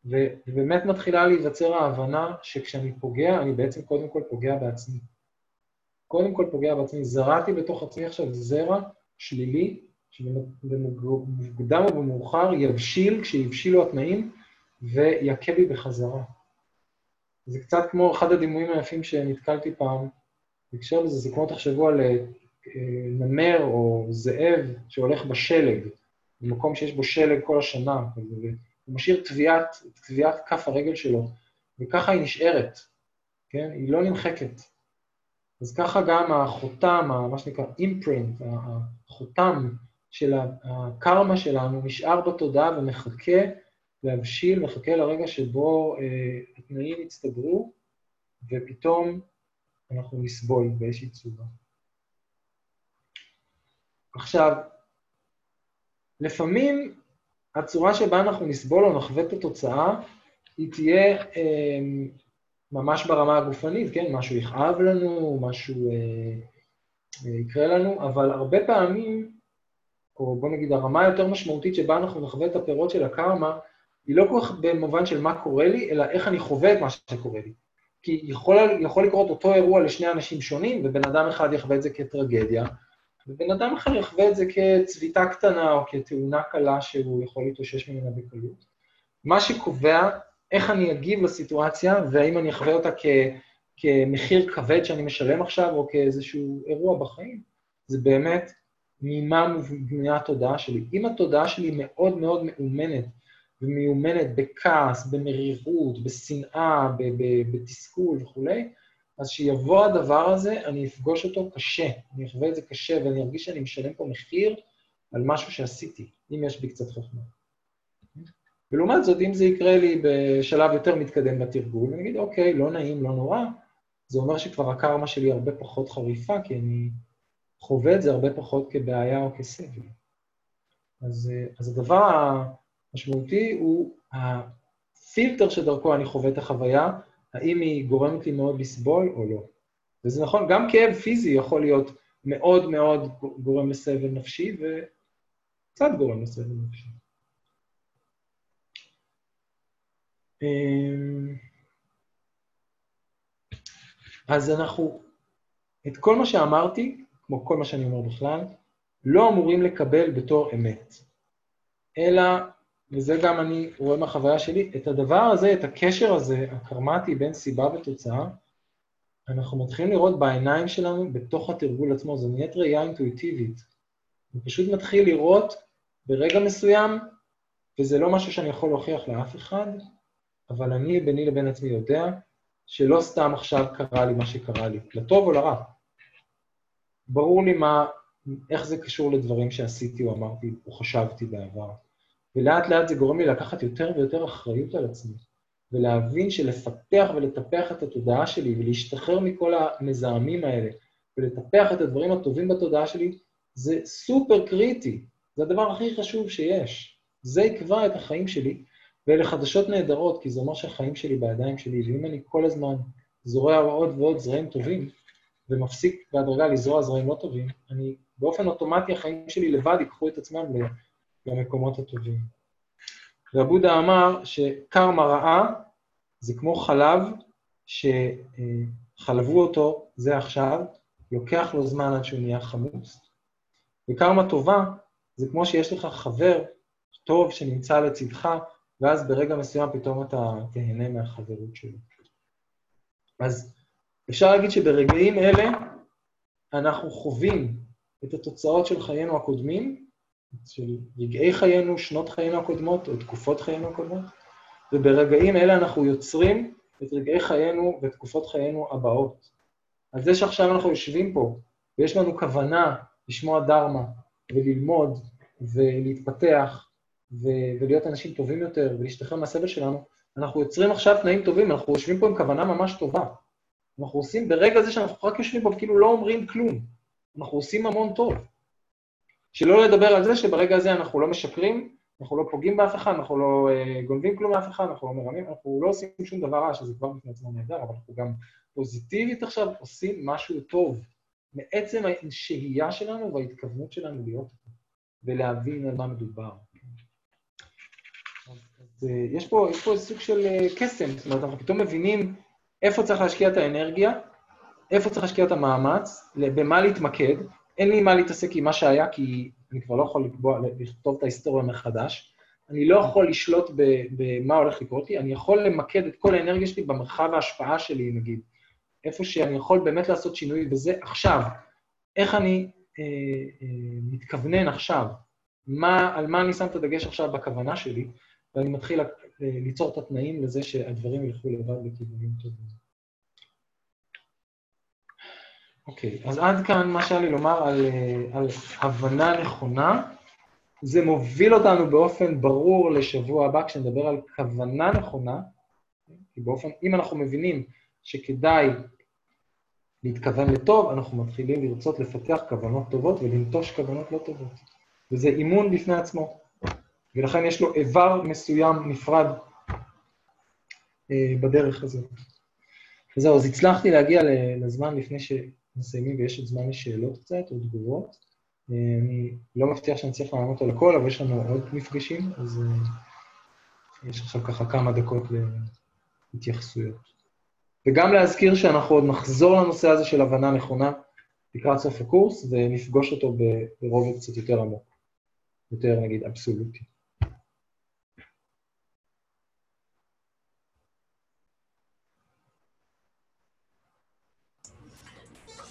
ובאמת מתחילה להיווצר ההבנה שכשאני פוגע, אני בעצם קודם כל פוגע בעצמי. קודם כל פוגע בעצמי. זרעתי בתוך עצמי עכשיו זרע שלילי, שבמוקדם או במאוחר יבשיל כשיבשילו התנאים ויכה בי בחזרה. זה קצת כמו אחד הדימויים היפים שנתקלתי פעם, בהקשר לזה, זה כמו תחשבו על אה, נמר או זאב שהולך בשלג, במקום שיש בו שלג כל השנה, הוא משאיר טביעת, טביעת כף הרגל שלו, וככה היא נשארת, כן? היא לא נמחקת. אז ככה גם החותם, מה שנקרא אימפרינט, החותם של הקרמה שלנו נשאר בתודעה ומחכה להבשיל, מחכה לרגע שבו אה, התנאים יצטברו, ופתאום אנחנו נסבול באיזושהי צורה. עכשיו, לפעמים הצורה שבה אנחנו נסבול או נחווה את התוצאה, היא תהיה אה, ממש ברמה הגופנית, כן? משהו יכאב לנו, משהו אה, אה, יקרה לנו, אבל הרבה פעמים, או בוא נגיד הרמה היותר משמעותית שבה אנחנו נחווה את הפירות של הקרמה, היא לא כל כך במובן של מה קורה לי, אלא איך אני חווה את מה שקורה לי. כי יכול, יכול לקרות אותו אירוע לשני אנשים שונים, ובן אדם אחד יחווה את זה כטרגדיה, ובן אדם אחר יחווה את זה כצביטה קטנה או כתאונה קלה שהוא יכול להתאושש ממנה בקלות. מה שקובע איך אני אגיב לסיטואציה, והאם אני אחווה אותה כ, כמחיר כבד שאני משלם עכשיו, או כאיזשהו אירוע בחיים, זה באמת ממה בנויה התודעה שלי. אם התודעה שלי מאוד מאוד מאומנת, ומיומנת בכעס, במרירות, בשנאה, בתסכול וכולי, אז כשיבוא הדבר הזה, אני אפגוש אותו קשה, אני אחווה את זה קשה, ואני ארגיש שאני משלם פה מחיר על משהו שעשיתי, אם יש בי קצת חוכמה. ולעומת זאת, אם זה יקרה לי בשלב יותר מתקדם בתרגול, אני אגיד, אוקיי, לא נעים, לא נורא, זה אומר שכבר הקרמה שלי הרבה פחות חריפה, כי אני חווה את זה הרבה פחות כבעיה או כסבל. אז, אז הדבר המשמעותי הוא הפילטר שדרכו אני חווה את החוויה, האם היא גורמת לי מאוד לסבול או לא. וזה נכון, גם כאב פיזי יכול להיות מאוד מאוד גורם לסבל נפשי, וקצת גורם לסבל נפשי. אמ, אז אנחנו, את כל מה שאמרתי, כמו כל מה שאני אומר בכלל, לא אמורים לקבל בתור אמת, אלא, וזה גם אני רואה מהחוויה שלי, את הדבר הזה, את הקשר הזה, הקרמטי בין סיבה ותוצאה, אנחנו מתחילים לראות בעיניים שלנו בתוך התרגול עצמו, זו נהיית ראייה אינטואיטיבית. אני פשוט מתחיל לראות ברגע מסוים, וזה לא משהו שאני יכול להוכיח לאף אחד, אבל אני ביני לבין עצמי יודע שלא סתם עכשיו קרה לי מה שקרה לי, לטוב או לרע. ברור לי מה, איך זה קשור לדברים שעשיתי או אמרתי או חשבתי בעבר. ולאט לאט זה גורם לי לקחת יותר ויותר אחריות על עצמי, ולהבין שלפתח ולטפח את התודעה שלי ולהשתחרר מכל המזהמים האלה, ולטפח את הדברים הטובים בתודעה שלי, זה סופר קריטי. זה הדבר הכי חשוב שיש. זה יקבע את החיים שלי, ואלה חדשות נהדרות, כי זה אומר שהחיים שלי בידיים שלי, ואם אני כל הזמן זורע עוד ועוד זרעים טובים, ומפסיק בהדרגה לזרוע זרעים לא טובים, אני באופן אוטומטי החיים שלי לבד ייקחו את עצמם למקומות הטובים. רבודה אמר שקרמה רעה זה כמו חלב שחלבו אותו זה עכשיו, לוקח לו זמן עד שהוא נהיה חמוץ. וקרמה טובה זה כמו שיש לך חבר טוב שנמצא לצדך, ואז ברגע מסוים פתאום אתה תהנה מהחברות שלו. אז אפשר להגיד שברגעים אלה אנחנו חווים את התוצאות של חיינו הקודמים, של רגעי חיינו, שנות חיינו הקודמות, או תקופות חיינו הקודמות, וברגעים אלה אנחנו יוצרים את רגעי חיינו ותקופות חיינו הבאות. אז זה שעכשיו אנחנו יושבים פה, ויש לנו כוונה לשמוע דרמה, וללמוד, ולהתפתח, ו- ולהיות אנשים טובים יותר, ולהשתחרר מהסבל שלנו, אנחנו יוצרים עכשיו תנאים טובים, אנחנו יושבים פה עם כוונה ממש טובה. אנחנו עושים, ברגע זה שאנחנו רק יושבים פה וכאילו לא אומרים כלום, אנחנו עושים המון טוב. שלא לדבר על זה שברגע הזה אנחנו לא משקרים, אנחנו לא פוגעים באף אחד, אנחנו לא uh, גונבים כלום מאף אחד, אנחנו לא מרמים, אנחנו לא עושים שום דבר רע, שזה כבר בפני עצמו נהדר, אבל אנחנו גם פוזיטיבית עכשיו עושים משהו טוב, מעצם השהייה שלנו וההתכוונות שלנו להיות פה, ולהבין על מה מדובר. אז יש פה, יש פה איזה סוג של אה, קסם, זאת אומרת, אנחנו פתאום מבינים איפה צריך להשקיע את האנרגיה, איפה צריך להשקיע את המאמץ, במה להתמקד. אין לי מה להתעסק עם מה שהיה, כי אני כבר לא יכול לקבוע, לכתוב את ההיסטוריה מחדש, אני לא יכול לשלוט במה הולך לקרות לי, אני יכול למקד את כל האנרגיה שלי במרחב ההשפעה שלי, נגיד. איפה שאני יכול באמת לעשות שינוי בזה עכשיו. איך אני אה, אה, מתכוונן עכשיו, מה, על מה אני שם את הדגש עכשיו בכוונה שלי, ואני מתחיל אה, ליצור את התנאים לזה שהדברים ילכו לבד בכיוונים טובים. אוקיי, אז עד כאן מה שהיה לי לומר על, אה, על הבנה נכונה. זה מוביל אותנו באופן ברור לשבוע הבא, כשנדבר על כוונה נכונה, כי באופן, אם אנחנו מבינים שכדאי להתכוון לטוב, אנחנו מתחילים לרצות לפתח כוונות טובות ולנטוש כוונות לא טובות. וזה אימון בפני עצמו. ולכן יש לו איבר מסוים נפרד אה, בדרך הזאת. וזהו, אז הצלחתי להגיע לזמן לפני שמסיימים ויש עוד זמן לשאלות קצת או תגובות. אני לא מבטיח שאני צריך לענות על הכל, אבל יש לנו עוד מפגשים, אז אה, יש עכשיו ככה כמה דקות להתייחסויות. וגם להזכיר שאנחנו עוד נחזור לנושא הזה של הבנה נכונה לקראת סוף הקורס, ונפגוש אותו ברובד קצת יותר עמוק, יותר נגיד אבסולוטי.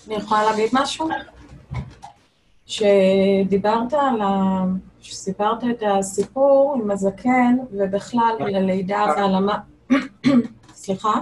אני יכולה להגיד משהו? שדיברת על ה... שסיפרת את הסיפור עם הזקן, ובכלל על הלידה ועל המ... סליחה?